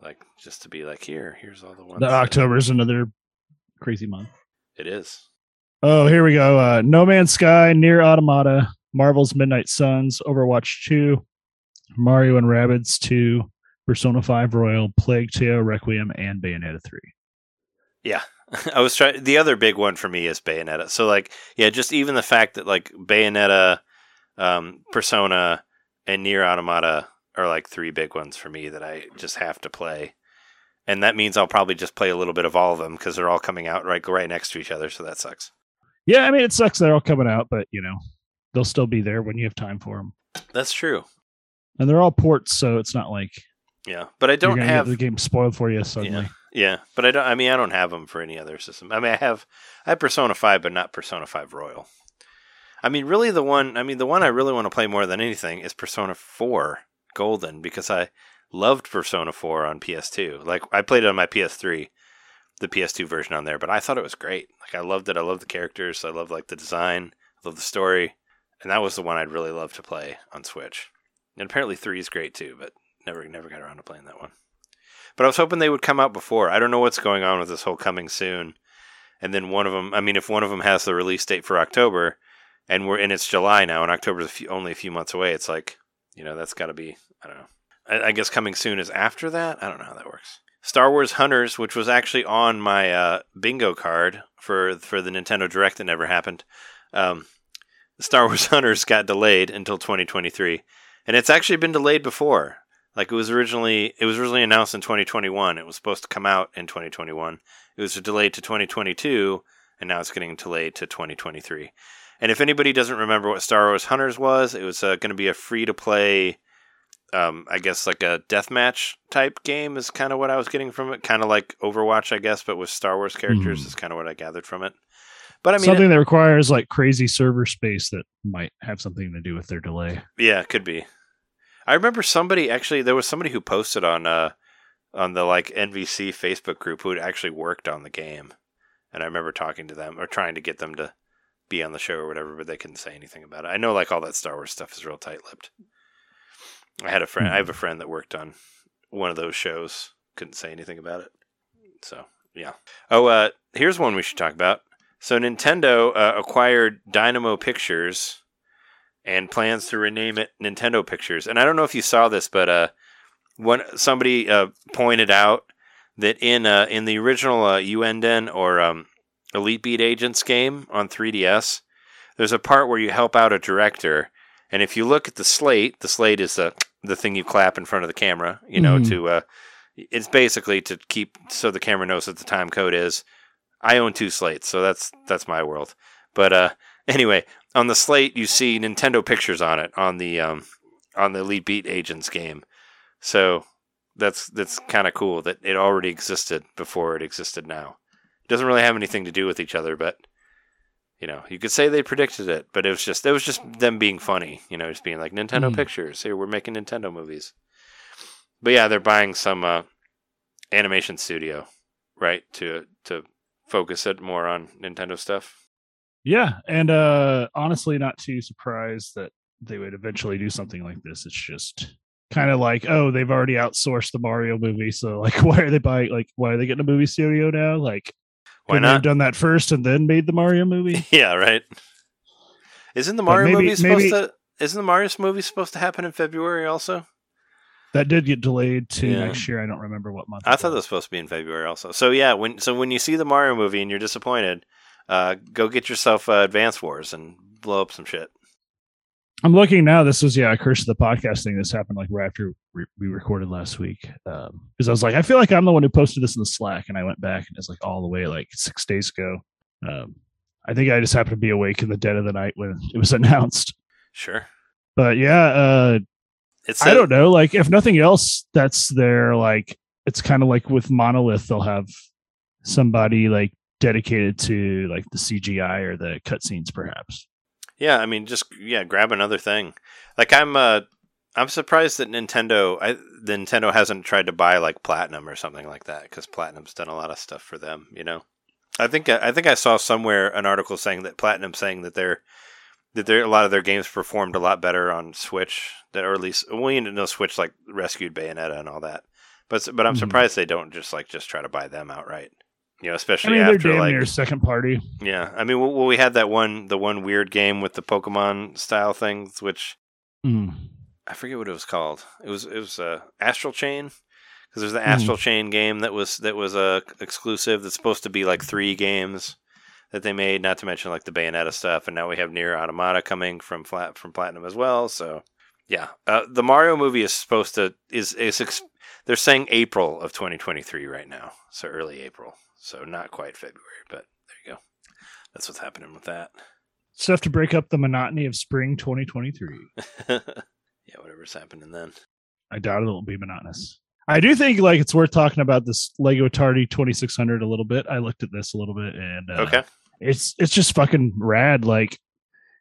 Like just to be like, here, here's all the ones. The October is another crazy month. It is. Oh, here we go. Uh, no Man's Sky, Nier Automata, Marvel's Midnight Suns, Overwatch 2, Mario and Rabbids 2, Persona 5 Royal, Plague Tale, Requiem, and Bayonetta 3. Yeah. [LAUGHS] I was trying. The other big one for me is Bayonetta. So like, yeah, just even the fact that like Bayonetta, um, Persona, and Nier Automata are like three big ones for me that I just have to play. And that means I'll probably just play a little bit of all of them because they're all coming out right right next to each other. So that sucks. Yeah, I mean, it sucks they're all coming out, but, you know, they'll still be there when you have time for them. That's true. And they're all ports, so it's not like Yeah, but I don't have the game spoiled for you suddenly. Yeah, but I don't. I mean, I don't have them for any other system. I mean, I have I have Persona Five, but not Persona Five Royal. I mean, really, the one. I mean, the one I really want to play more than anything is Persona Four Golden because I loved Persona Four on PS2. Like I played it on my PS3, the PS2 version on there, but I thought it was great. Like I loved it. I loved the characters. I loved like the design. I loved the story, and that was the one I'd really love to play on Switch. And apparently three is great too, but never never got around to playing that one. But I was hoping they would come out before. I don't know what's going on with this whole coming soon. And then one of them, I mean, if one of them has the release date for October, and we're and it's July now, and October's a few, only a few months away, it's like, you know, that's got to be. I don't know. I, I guess coming soon is after that. I don't know how that works. Star Wars Hunters, which was actually on my uh, bingo card for for the Nintendo Direct that never happened. Um, Star Wars [LAUGHS] Hunters got delayed until 2023, and it's actually been delayed before. Like it was originally, it was originally announced in 2021. It was supposed to come out in 2021. It was delayed to 2022, and now it's getting delayed to 2023. And if anybody doesn't remember what Star Wars Hunters was, it was uh, going to be a free to play, um, I guess like a deathmatch type game is kind of what I was getting from it. Kind of like Overwatch, I guess, but with Star Wars characters Hmm. is kind of what I gathered from it. But I mean, something that requires like crazy server space that might have something to do with their delay. Yeah, it could be. I remember somebody actually there was somebody who posted on uh on the like NVC Facebook group who had actually worked on the game. And I remember talking to them or trying to get them to be on the show or whatever, but they couldn't say anything about it. I know like all that Star Wars stuff is real tight lipped. I had a friend I have a friend that worked on one of those shows, couldn't say anything about it. So yeah. Oh, uh here's one we should talk about. So Nintendo uh, acquired Dynamo Pictures and plans to rename it Nintendo Pictures. And I don't know if you saw this, but uh, one somebody uh, pointed out that in uh, in the original uh, Ouendan or um, Elite Beat Agents game on 3DS, there's a part where you help out a director, and if you look at the slate, the slate is the the thing you clap in front of the camera, you know, Mhm. to uh, it's basically to keep so the camera knows what the time code is. I own two slates, so that's that's my world. But uh, anyway, on the slate you see Nintendo pictures on it on the um, on the Elite Beat Agents game. So that's that's kind of cool that it already existed before it existed now. It doesn't really have anything to do with each other, but you know, you could say they predicted it, but it was just it was just them being funny, you know, just being like Nintendo Mhm. Pictures. Here we're making Nintendo movies. But yeah, they're buying some uh, animation studio, right, to to focus it more on Nintendo stuff. Yeah, and uh honestly, not too surprised that they would eventually do something like this. It's just kind of like, oh, they've already outsourced the Mario movie, so like, [LAUGHS] why are they buying? Like, why are they getting a movie studio now? Like, Why have done that first and then made the Mario movie? [LAUGHS] Yeah, right. Isn't the Mario maybe- movie supposed maybe- to? Isn't the Mario movie supposed to happen in February also? That did get delayed to Yeah. next year. I don't remember what month. I thought that was supposed to be in February also. So yeah, when so when you see the Mario movie and you're disappointed, uh, go get yourself uh, Advance Wars and blow up some shit. I'm looking now. This was yeah, a curse of the podcast thing. This happened like right after we, we recorded last week. Because I was like, I feel like I'm the one who posted this in the Slack, and I went back and it's like all the way like six days ago. Um, I think I just happened to be awake in the dead of the night when it was [LAUGHS] announced. Sure. But yeah, uh, It's I don't know. Like if nothing else, that's their like. It's kind of like with Monolith, they'll have somebody like dedicated to like the CGI or the cutscenes, perhaps. Yeah, I mean, just yeah, grab another thing. Like I'm, uh, I'm surprised that Nintendo, I, Nintendo hasn't tried to buy like Platinum or something like that because Platinum's done a lot of stuff for them. You know, I think I think I saw somewhere an article saying that Platinum saying that they're that there a lot of their games performed a lot better on Switch, that or at least well, you know, Switch like rescued Bayonetta and all that. But but I'm Mhm. surprised they don't just like just try to buy them outright. You know, I especially mean, they're after damn like near second party. yeah. I mean, well, we had that one the one weird game with the Pokemon style things, which Mm. I forget what it was called. It was it was uh, Astral Chain because there's the Mhm. Astral Chain game that was that was a exclusive that's supposed to be like three games that they made. Not to mention like the Bayonetta stuff, and now we have Nier Automata coming from flat from Platinum as well. So yeah, uh, the Mario movie is supposed to is is ex- they're saying April of 2023 right now, so early April, so not quite February, but there you go. That's what's happening with that. Stuff to break up the monotony of spring 2023. [LAUGHS] yeah, whatever's happening then. I doubt it'll be monotonous. I do think like it's worth talking about this Lego Atari 2600 a little bit. I looked at this a little bit and uh, Okay. it's it's just fucking rad. Like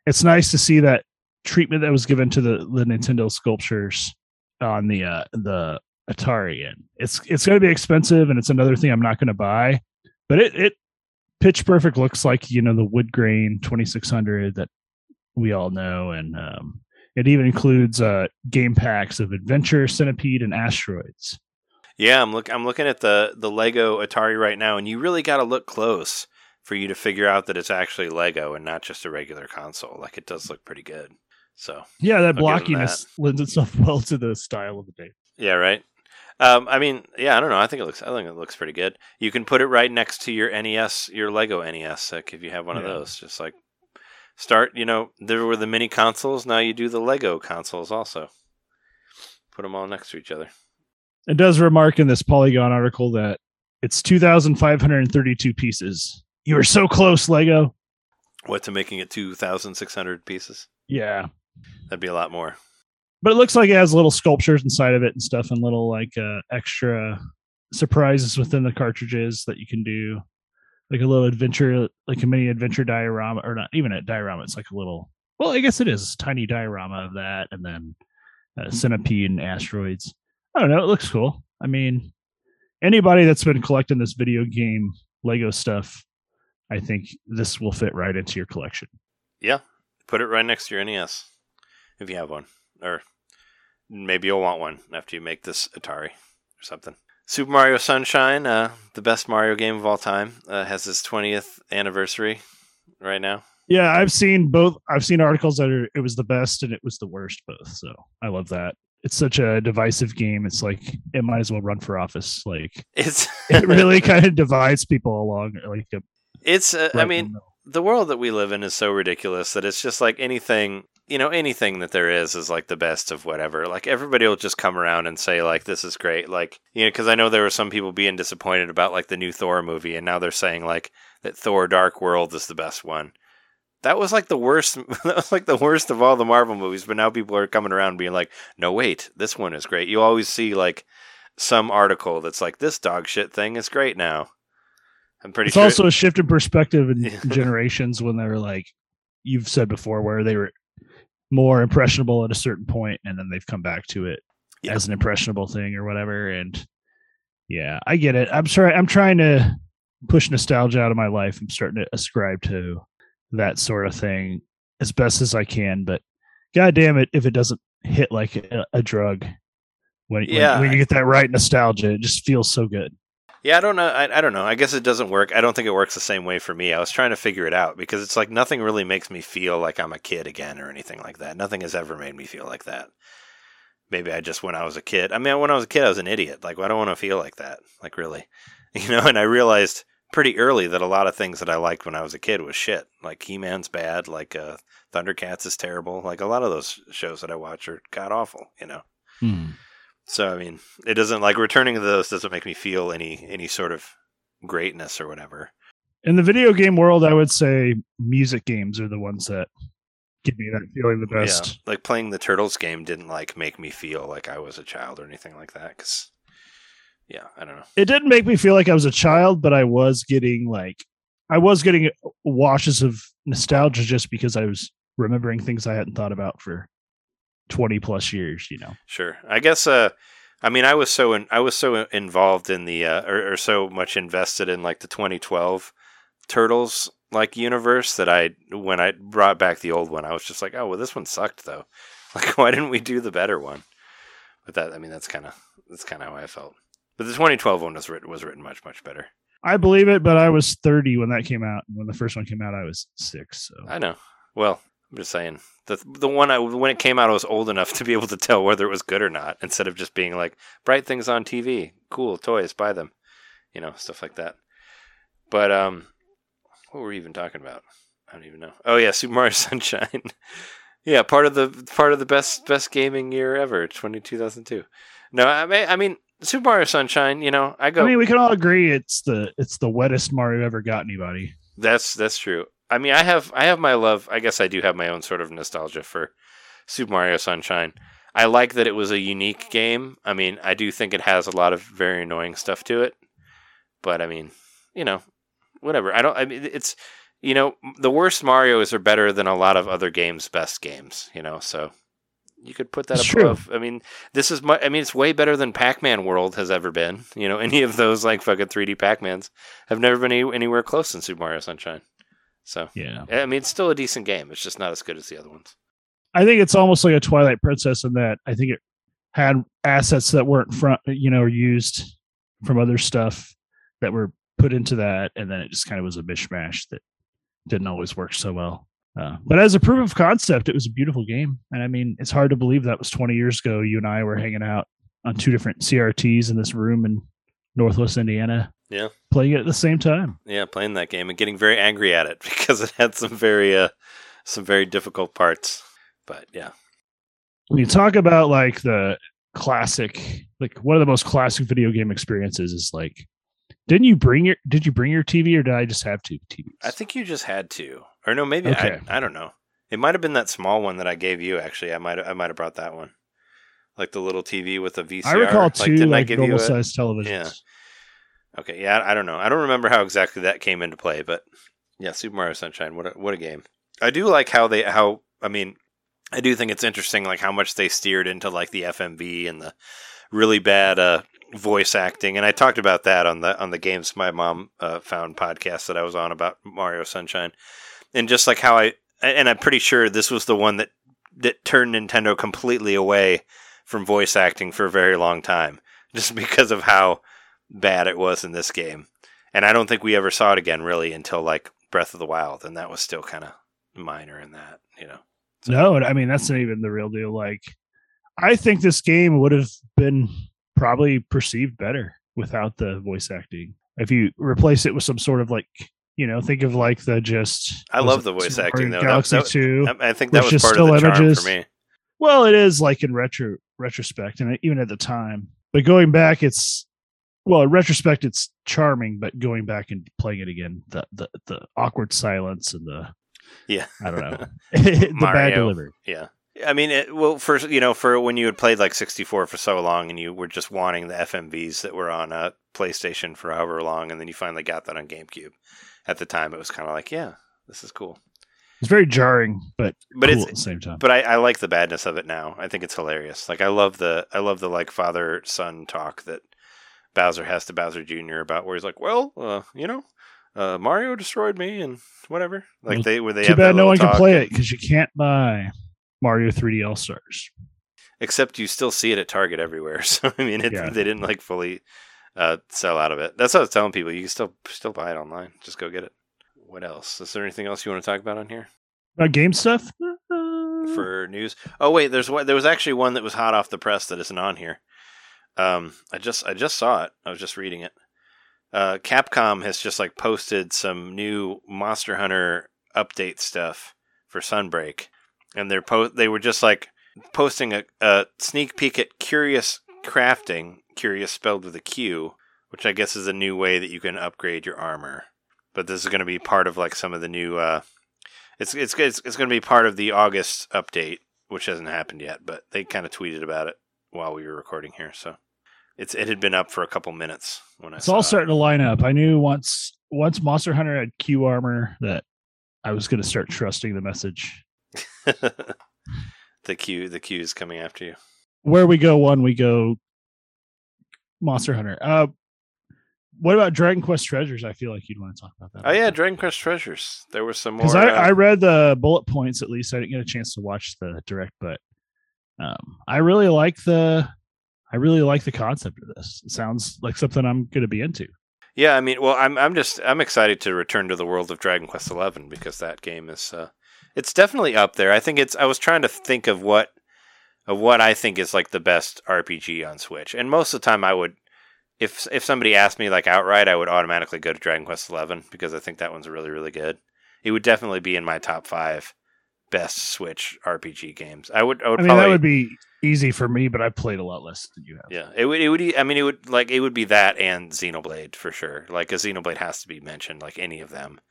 it's nice to see that treatment that was given to the the Nintendo sculptures on the uh the Atari and it's it's going to be expensive and it's another thing I'm not going to buy. But it it pitch perfect looks like, you know, the wood grain 2600 that we all know and um it even includes uh game packs of Adventure, Centipede and Asteroids. Yeah, I'm look I'm looking at the the Lego Atari right now, and you really got to look close for you to figure out that it's actually Lego and not just a regular console. Like it does look pretty good. So Yeah, that I'll give them blockiness lends itself [LAUGHS] well to the style of the day. yeah, right. Um, I mean, yeah, I don't know. I think it looks. I think it looks pretty good. You can put it right next to your NES, your Lego NES, like if you have one of those. Just like start. You know, there were the mini consoles. Now you do the Lego consoles also. Put them all next to each other. It does remark in this Polygon article that it's 2,532 pieces. You were so close, Lego. What to making it two thousand six hundred pieces? Yeah. That'd be a lot more. But it looks like it has little sculptures inside of it and stuff and little like uh, extra surprises within the cartridges that you can do. Like a little adventure, like a mini adventure diorama, or not even a diorama. It's like a little, well, I guess it is a tiny diorama of that. And then uh, centipede and asteroids. I don't know. It looks cool. I mean, anybody that's been collecting this video game Lego stuff, I think this will fit right into your collection. Yeah, put it right next to your NES if you have one, or maybe you'll want one after you make this Atari or something. Super Mario Sunshine, uh, the best Mario game of all time, uh, has its 20th anniversary right now. Yeah, I've seen both. I've seen articles that are, it was the best and it was the worst both. So I love that. It's such a divisive game. It's like it might as well run for office. Like It's it really [LAUGHS] kind of divides people along. Like a, it's. Uh, I right in mean, the world that we live in is so ridiculous that it's just like anything you know anything that there is is like the best of whatever. Like everybody will just come around and say like this is great. Like you know because i know there were some people being disappointed about like the new thor movie and now they're saying like that thor dark world is the best one. That was like the worst [LAUGHS] that was like the worst of all the marvel movies but now people are coming around being like no wait this one is great. You always see like some article that's like this dog shit thing is great now i'm pretty it's sure also a shift in perspective in [LAUGHS] Yeah. generations when they're like you've said before, where they were more impressionable at a certain point, and then they've come back to it Yeah. as an impressionable thing or whatever. And yeah, I get it. I'm sorry. I'm trying to push nostalgia out of my life. I'm starting to ascribe to that sort of thing as best as I can. But god damn it, if it doesn't hit like a, a drug when, when- Yeah, when, I- you get that right nostalgia, it just feels so good. Yeah, I don't know. I, I don't know. I guess it doesn't work. I don't think it works the same way for me. I was trying to figure it out because it's like nothing really makes me feel like I'm a kid again or anything like that. Nothing has ever made me feel like that. Maybe I just when I was a kid. I mean, when I was a kid, I was an idiot. Like I don't want to feel like that. Like really, [LAUGHS] you know. And I realized pretty early that a lot of things that I liked when I was a kid was shit. Like He Man's bad. Like uh, Thundercats is terrible. Like a lot of those shows that I watch are god awful. You know. So I mean, it doesn't like returning to those doesn't make me feel any any sort of greatness or whatever. in the video game world, I would say music games are the ones that give me that feeling the best. Yeah, like playing the Turtles game didn't like make me feel like I was a child or anything like that. Because yeah, I don't know. It didn't make me feel like I was a child, but I was getting like I was getting washes of nostalgia just because I was remembering things I hadn't thought about for twenty plus years. You know, Sure, I guess. Uh, I mean, I was so in, I was so involved in the uh, or, or so much invested in like the 2012 Turtles like universe that I when I brought back the old one, I was just like, oh well, this one sucked though. [LAUGHS] Like, why didn't we do the better one? But that I mean, that's kind of that's kind of how I felt. But the 2012 one was written was written much much better. I believe it, but I was 30 when that came out. When the first one came out, I was six. So I know. Well, I'm just saying the the one I when it came out, I was old enough [LAUGHS] to be able to tell whether it was good or not, instead of just being like bright things on TV, cool toys, buy them, you know, stuff like that. But um, what were we even talking about? I don't even know. Oh yeah, Super Mario [LAUGHS] Sunshine. yeah, part of the part of the best best gaming year ever, 20, 2002. No, I mean, I mean Super Mario Sunshine. You know, I go. I mean, we can all agree it's the it's the wettest Mario ever got anybody. That's that's true. I mean, I have I have my love. I guess I do have my own sort of nostalgia for Super Mario Sunshine. I like that it was a unique game. I mean, I do think it has a lot of very annoying stuff to it, but I mean, you know, whatever. I don't. I mean, it's you know, the worst Mario's are better than a lot of other games' best games. You know, so you could put that It's true. above. I mean, this is. mu- I mean, it's way better than Pac-Man World has ever been. You know, [LAUGHS] any of those like fucking 3D Pac-Mans have never been any, anywhere close in Super Mario Sunshine. So Yeah. I mean, it's still a decent game. It's just not as good as the other ones. I think it's almost like a Twilight Princess in that I think it had assets that weren't front, you know, used from other stuff that were put into that, and then it just kind of was a mishmash that didn't always work so well. Uh, but as a proof of concept, it was a beautiful game, and I mean, it's hard to believe that was 20 years ago. You and I were hanging out on two different CRTs in this room in Northwest Indiana, Yeah. playing it at the same time. Yeah, playing that game and getting very angry at it [LAUGHS] because it had some very uh some very difficult parts. But yeah. when you talk about like the classic like one of the most classic video game experiences is like didn't you bring your did you bring your tv or did i just have two tvs I think you just had to. Or no, maybe Okay. I I don't know. It might have been that small one that I gave you actually. I might I might have brought that one. Like the little TV with the VCR. i recall like, two didn't like normal sized televisions Yeah. Okay, yeah, I I don't know. I don't remember how exactly that came into play, but yeah, Super Mario Sunshine, what a, what a game. I do like how they how I mean, I do think it's interesting like how much they steered into like the FMV and the really bad uh voice acting and I talked about that on the on the games my mom uh, found podcast that I was on about Mario Sunshine. And just like how I and I'm pretty sure this was the one that that turned Nintendo completely away from voice acting for a very long time [LAUGHS] just because of how bad it was in this game. And I don't think we ever saw it again really until like Breath of the Wild, and that was still kind of minor in that, you know. no i mean that's not even the real deal like i think this game would have been probably perceived better without the voice acting if you replace it with some sort of like you know think of like the just I love the voice acting, though. That- galaxy that- 2 I I think that was just part of the still charm images. for me. Well, it is like in retro retrospect, and uh, even at the time. But going back, it's well, in retrospect, it's charming. But going back and playing it again, the the, the awkward silence and the Yeah. I don't know [LAUGHS] [LAUGHS] the bad delivery. Yeah. I mean, it, well, for you know, for when you had played like 64 for so long, and you were just wanting the FMVs that were on a PlayStation for however long, and then you finally got that on GameCube. At the time, it was kind of like, yeah, this is cool. It's very jarring, but But cool it's at the same time. but I, I like the badness of it now. I think it's hilarious. Like I love the I love the like father son talk that Bowser has to Bowser Jr. about where he's like, well, uh, you know, uh, Mario destroyed me and whatever. Like Well, they where they Too bad no one can play and- it because you can't buy Mario 3D All Stars. except you still see it at Target everywhere. [LAUGHS] So I mean, it, Yeah. they didn't like fully uh, sell out of it. That's what I was telling people. You can still still buy it online. Just go get it. What else? Is there anything else you want to talk about on here About game stuff? for news? Oh wait, there's. There was actually one that was hot off the press that isn't on here. Um, I just I just saw it. I was just reading it. Uh, Capcom has just like posted some new Monster Hunter update stuff for Sunbreak, and they're po- they were just like posting a, a sneak peek at Qurious Crafting, Curious spelled with a Q, which I guess is a new way that you can upgrade your armor. But this is going to be part of like some of the new. Uh, it's it's it's, it's going to be part of the August update, which hasn't happened yet. But they kind of tweeted about it while we were recording here, so it's it had been up for a couple minutes when I. It's all it. starting to line up. I knew once once Monster Hunter had Q armor that I was going to start trusting the message. [LAUGHS] the Q the Q is coming after you. Where we go one, we go Monster Hunter. Uh, what about Dragon Quest Treasures? I feel like you'd want to talk about that. Oh yeah, Dragon Quest Treasures. There was some more. because I, uh, I read the bullet points at least. I didn't get a chance to watch the direct, but um, I really like the I really like the concept of this. It sounds like something I'm going to be into. Yeah, I mean, well, I'm I'm just I'm excited to return to the world of Dragon Quest Eleven because that game is uh, it's definitely up there. I think it's. I was trying to think of what of what I think is like the best RPG on Switch, and most of the time I would, if if somebody asked me like outright, I would automatically go to Dragon Quest Eleven because I think that one's really really good. It would definitely be in my top five best Switch RPG games. I would. I would. I mean, probably, that would be easy for me, but I played a lot less than you have. Yeah, it would. It would. I mean, it would like it would be that and Xenoblade for sure. Like a Xenoblade has to be mentioned, like any of them,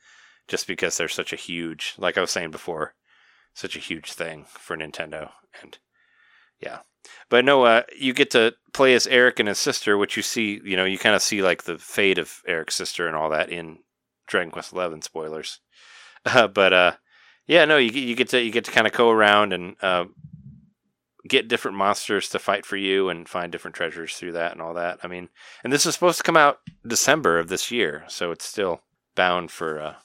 just because they're such a huge. Like I was saying before, such a huge thing for Nintendo, and yeah. But no, uh, you get to play as Erik and his sister, which you see. You know, you kind of see like the fate of Erik's sister and all that in Dragon Quest Eleven. Spoilers, [LAUGHS] uh, but uh, yeah, no, you you get to you get to kind of go around and uh, get different monsters to fight for you and find different treasures through that and all that. I mean, and this is supposed to come out December of this year, so it's still bound for uh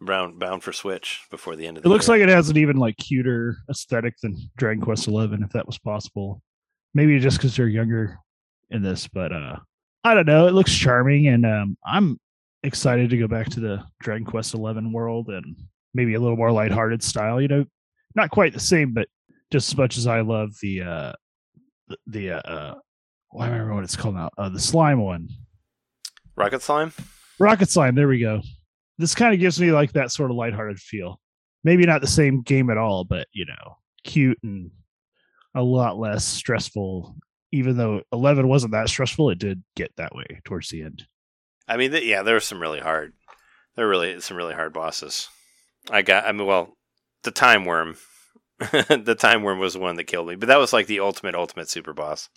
bound bound for Switch before the end of It the looks year. like it has an even like cuter aesthetic than Dragon Quest Eleven, if that was possible. Maybe just because they're younger in this, but uh I don't know. It looks charming, and um I'm excited to go back to the Dragon Quest Eleven world and maybe a little more lighthearted style. You know, not quite the same, but just as much as I love the uh the, the uh, uh well, I remember what it's called now. Uh, the slime one. Rocket Slime. Rocket Slime, there we go. This kind of gives me like that sort of lighthearted feel. Maybe not the same game at all, but you know, cute and a lot less stressful. Even though Eleven wasn't that stressful, it did get that way towards the end. I mean, th- yeah, there were some really hard. There were really some really hard bosses. I got. I mean, well, the time worm. [LAUGHS] the time worm was the one that killed me, but that was like the ultimate ultimate super boss.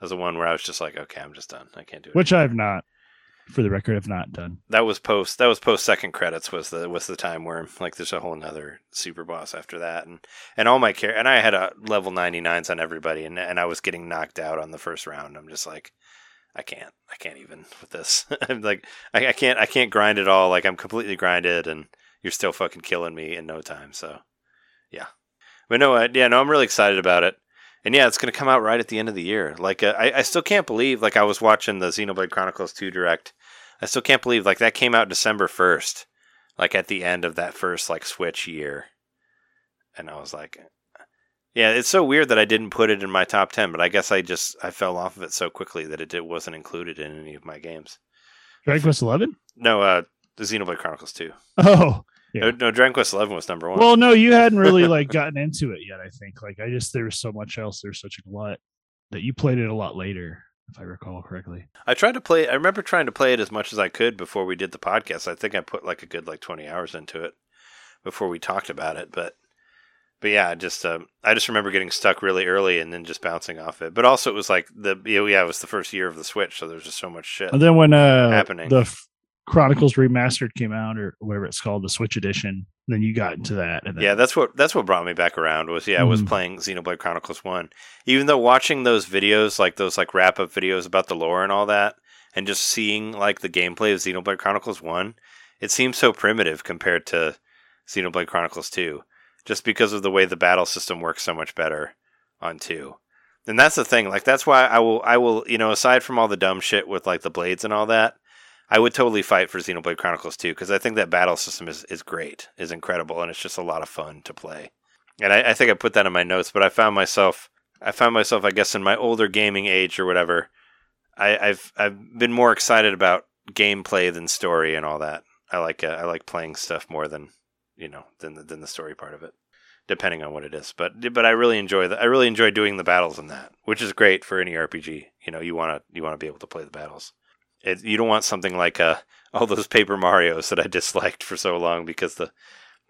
That was the one where I was just like, okay, I'm just done. I can't do it. Which I've not, for the record, have not done. that was post that was post second credits was the was the time where like there's a whole another super boss after that. And and all my care and i had a level 99s on everybody and and i was getting knocked out on the first round. I'm just like i can't i can't even with this. [LAUGHS] I'm like I, I can't i can't grind it all. Like i'm completely grinded and you're still fucking killing me in no time. So yeah. But no uh, yeah no i'm really excited about it and yeah, it's going to come out right at the end of the year. Like, uh, I, I still can't believe, like, I was watching the Xenoblade Chronicles 2 Direct I still can't believe like that came out December first, like at the end of that first like Switch year, and I was like, yeah, it's so weird that I didn't put it in my top ten, but I guess I just I fell off of it so quickly that it did, wasn't included in any of my games. Dragon Quest Eleven. No, uh, the Xenoblade Chronicles two. Oh, Yeah. no, Dragon Quest eleven was number one. well, no, you hadn't really like gotten into it yet. I think like I just there was so much else. There's such a lot that you played it a lot later, if I recall correctly. I tried to play. I remember trying to play it as much as I could before we did the podcast. I think I put like a good like twenty hours into it before we talked about it. But but yeah, I just um, I just remember getting stuck really early and then just bouncing off it. But also it was like the you know, yeah it was the first year of the Switch, so there's just so much shit. And then when uh Happening. the F- Chronicles Remastered came out or whatever it's called, the Switch edition, then you got into that. And then, Yeah, that's what that's what brought me back around was yeah, I was Mhm. playing Xenoblade Chronicles 1. Even though watching those videos, like those like wrap up videos about the lore and all that, and just seeing like the gameplay of Xenoblade Chronicles 1, it seems so primitive compared to Xenoblade Chronicles 2, just because of the way the battle system works so much better on 2. And that's the thing, like that's why I will I will, you know, aside from all the dumb shit with like the blades and all that, I would totally fight for Xenoblade Chronicles 2 because I think that battle system is, is great, is incredible, and it's just a lot of fun to play. And I, I think I put that in my notes, but I found myself, I found myself, I guess, in my older gaming age or whatever, I, I've I've been more excited about gameplay than story and all that. I like uh, I like playing stuff more than you know than the, than the story part of it, depending on what it is. But but I really enjoy that. I really enjoy doing the battles in that, which is great for any RPG. You know, you want to you want to be able to play the battles. It, you don't want something like uh, all those Paper Mario's that I disliked for so long because the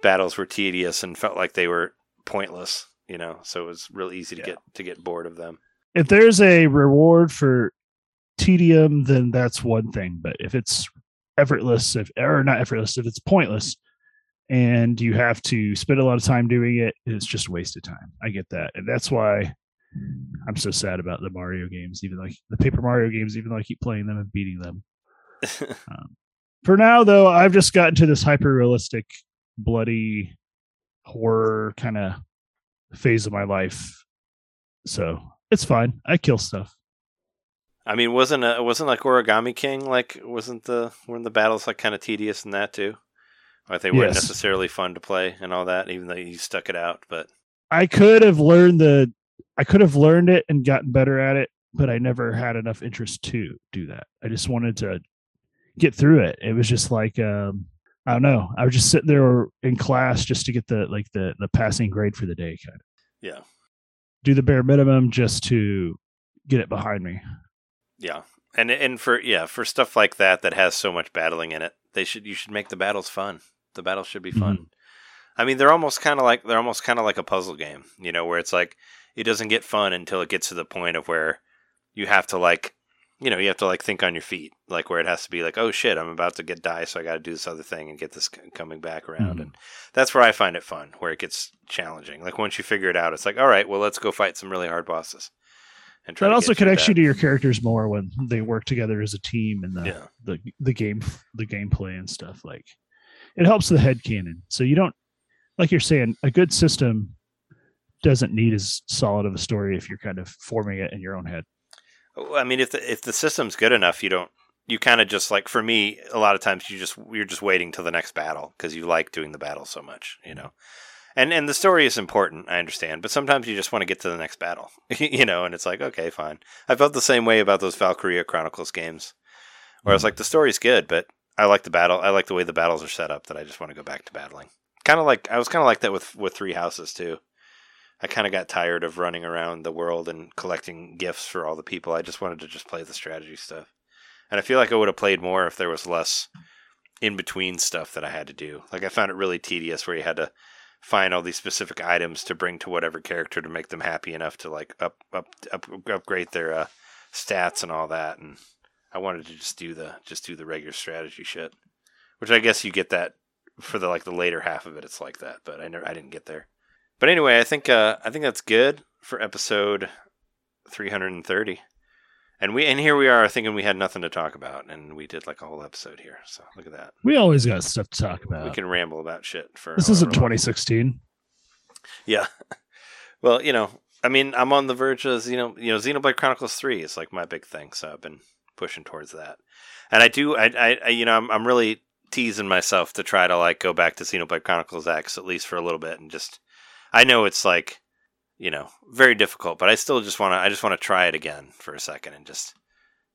battles were tedious and felt like they were pointless. You know, so it was real easy to Yeah. get to get bored of them. if there's a reward for tedium, then that's one thing. But if it's effortless, if or not effortless, if it's pointless, and you have to spend a lot of time doing it, it's just a waste of time. I get that, and that's why I'm so sad about the Mario games, even like the Paper Mario games, even though I keep playing them and beating them. [LAUGHS] For now, though, I've just gotten to this hyper realistic, bloody horror kind of phase of my life. So it's fine. I kill stuff. I mean, wasn't uh wasn't like Origami King like wasn't the weren't the battles like kind of tedious in that too? Like they weren't Yes. necessarily fun to play and all that, even though you stuck it out. But I could have learned the I could have learned it and gotten better at it, but I never had enough interest to do that. I just wanted to get through it. It was just like um I don't know. I was just sitting there in class just to get the like the the passing grade for the day kind of. yeah, Do the bare minimum just to get it behind me. yeah, and and for yeah for stuff like that that has so much battling in it, they should you should make the battles fun. The battles should be fun. I mean, they're almost kind of like they're almost kind of like a puzzle game, you know, where it's like it doesn't get fun until it gets to the point of where you have to like, you know, you have to like think on your feet, like where it has to be like, oh shit, I'm about to get die, so I got to do this other thing and get this coming back around, Mhm. and that's where I find it fun, where it gets challenging. Like once you figure it out, it's like, all right, well, let's go fight some really hard bosses. And That to also connects you to your characters more when they work together as a team and the Yeah. the the game the gameplay and stuff. Like it helps the head canon. So you don't like you're saying a good system doesn't need as solid of a story if you're kind of forming it in your own head. Oh, I mean, if the if the system's good enough, you don't. You kind of just like for me, a lot of times you just you're just waiting till the next battle because you like doing the battle so much, you know. And and the story is important, I understand, but sometimes you just want to get to the next battle, [LAUGHS] you know. And it's like, okay, fine. I felt the same way about those Valkyria Chronicles games, where I was hmm. like, the story's good, but I like the battle. I like the way the battles are set up. That I just want to go back to battling. Kind of like I was kind of like that with with Three Houses too. I kind of got tired of running around the world and collecting gifts for all the people. I just wanted to just play the strategy stuff. And I feel like I would have played more if there was less in between stuff that I had to do. Like I found it really tedious where you had to find all these specific items to bring to whatever character to make them happy enough to like up up, up upgrade their uh, stats and all that. And I wanted to just do the just do the regular strategy shit, which I guess you get that for the like the later half of it. It's like that, but I never I didn't get there. But anyway, I think uh, I think that's good for episode 330. And we and here we are thinking we had nothing to talk about, and we did like a whole episode here. So look at that. We always got stuff to talk about. we can ramble about shit for. this isn't however long. 2016. Yeah. [LAUGHS] Well, you know, I mean, I'm on the verge of you know, you know, Xenoblade Chronicles Three is like my big thing, so I've been pushing towards that. And I do, I, I, I you know, I'm, I'm really teasing myself to try to like go back to Xenoblade Chronicles X at least for a little bit, and just, I know it's like, you know, very difficult, but I still just want to, I just want to try it again for a second and just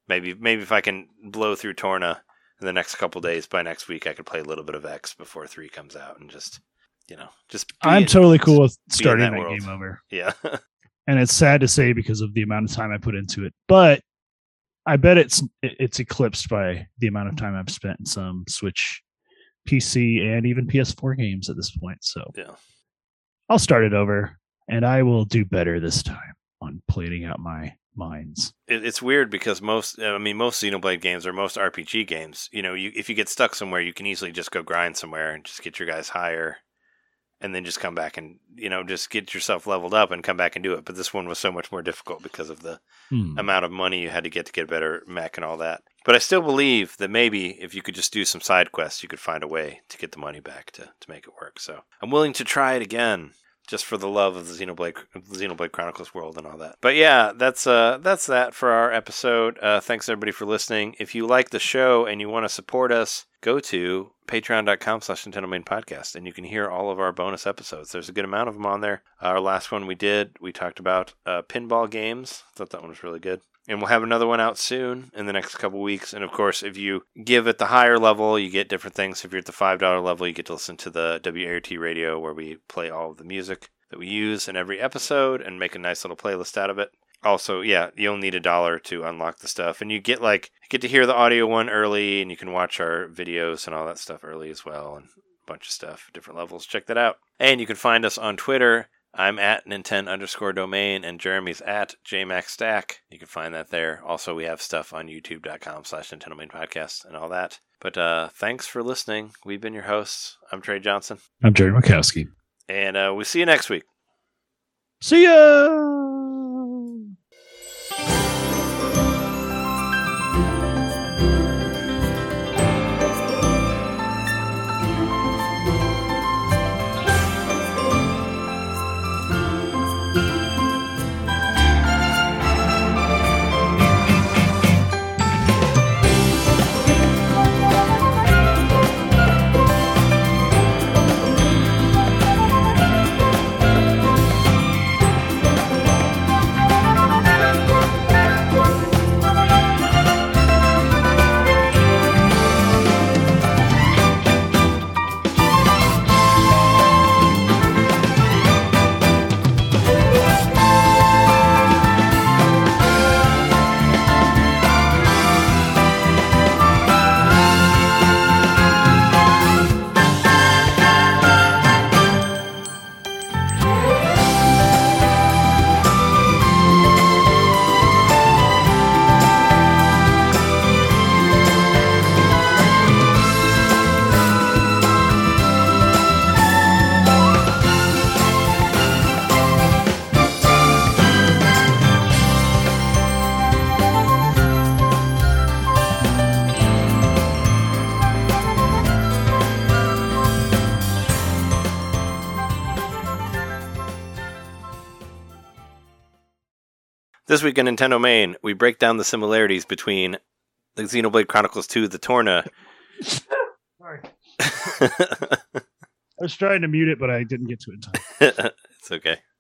maybe, maybe if I can blow through Torna in the next couple days, by next week I could play a little bit of X before three comes out and just, you know, just. be I'm in- totally cool with starting that that, game over. Yeah. [LAUGHS] and it's sad to say because of the amount of time I put into it. But I bet it's it's eclipsed by the amount of time I've spent in some Switch, PC, and even PS4 games at this point. So Yeah. I'll start it over, and I will do better this time on plating out my mines. it's weird because most I mean most Xenoblade games or most RPG games, you know, you if you get stuck somewhere, you can easily just go grind somewhere and just get your guys higher and then just come back and you know, just get yourself leveled up and come back and do it. But this one was so much more difficult because of the Hmm. amount of money you had to get to get a better mech and all that. But I still believe that maybe if you could just do some side quests, you could find a way to get the money back to, to make it work. So I'm willing to try it again. Just for the love of the Xenoblade, Xenoblade Chronicles world and all that. But yeah, that's uh, that's that for our episode. Uh, thanks everybody for listening. If you like the show and you want to support us, go to patreon.com slash Nintendo Main Podcast and you can hear all of our bonus episodes. There's a good amount of them on there. Our last one we did, we talked about uh, pinball games. thought that one was really good. And we'll have another one out soon in the next couple weeks. And of course, if you give at the higher level, you get different things. If you're at the $5 level, you get to listen to the WART radio where we play all of the music that we use in every episode and make a nice little playlist out of it. Also, yeah, you'll need a dollar to unlock the stuff, and you get like get to hear the audio one early, and you can watch our videos and all that stuff early as well, and a bunch of stuff, different levels. Check that out, and you can find us on Twitter. I'm at Nintendo underscore domain, and Jeremy's at JMaxStack. You can find that there. Also, we have stuff on YouTube.com slash Nintendo Main Podcast and all that. But uh, thanks for listening. We've been your hosts. I'm Trey Johnson, I'm Jerry Mikowski. and uh, we'll see you next week. See ya. This week in Nintendo Main, we break down the similarities between the Xenoblade Chronicles 2, the Torna. Sorry. [LAUGHS] I was trying to mute it, but I didn't get to it in time. [LAUGHS] it's okay.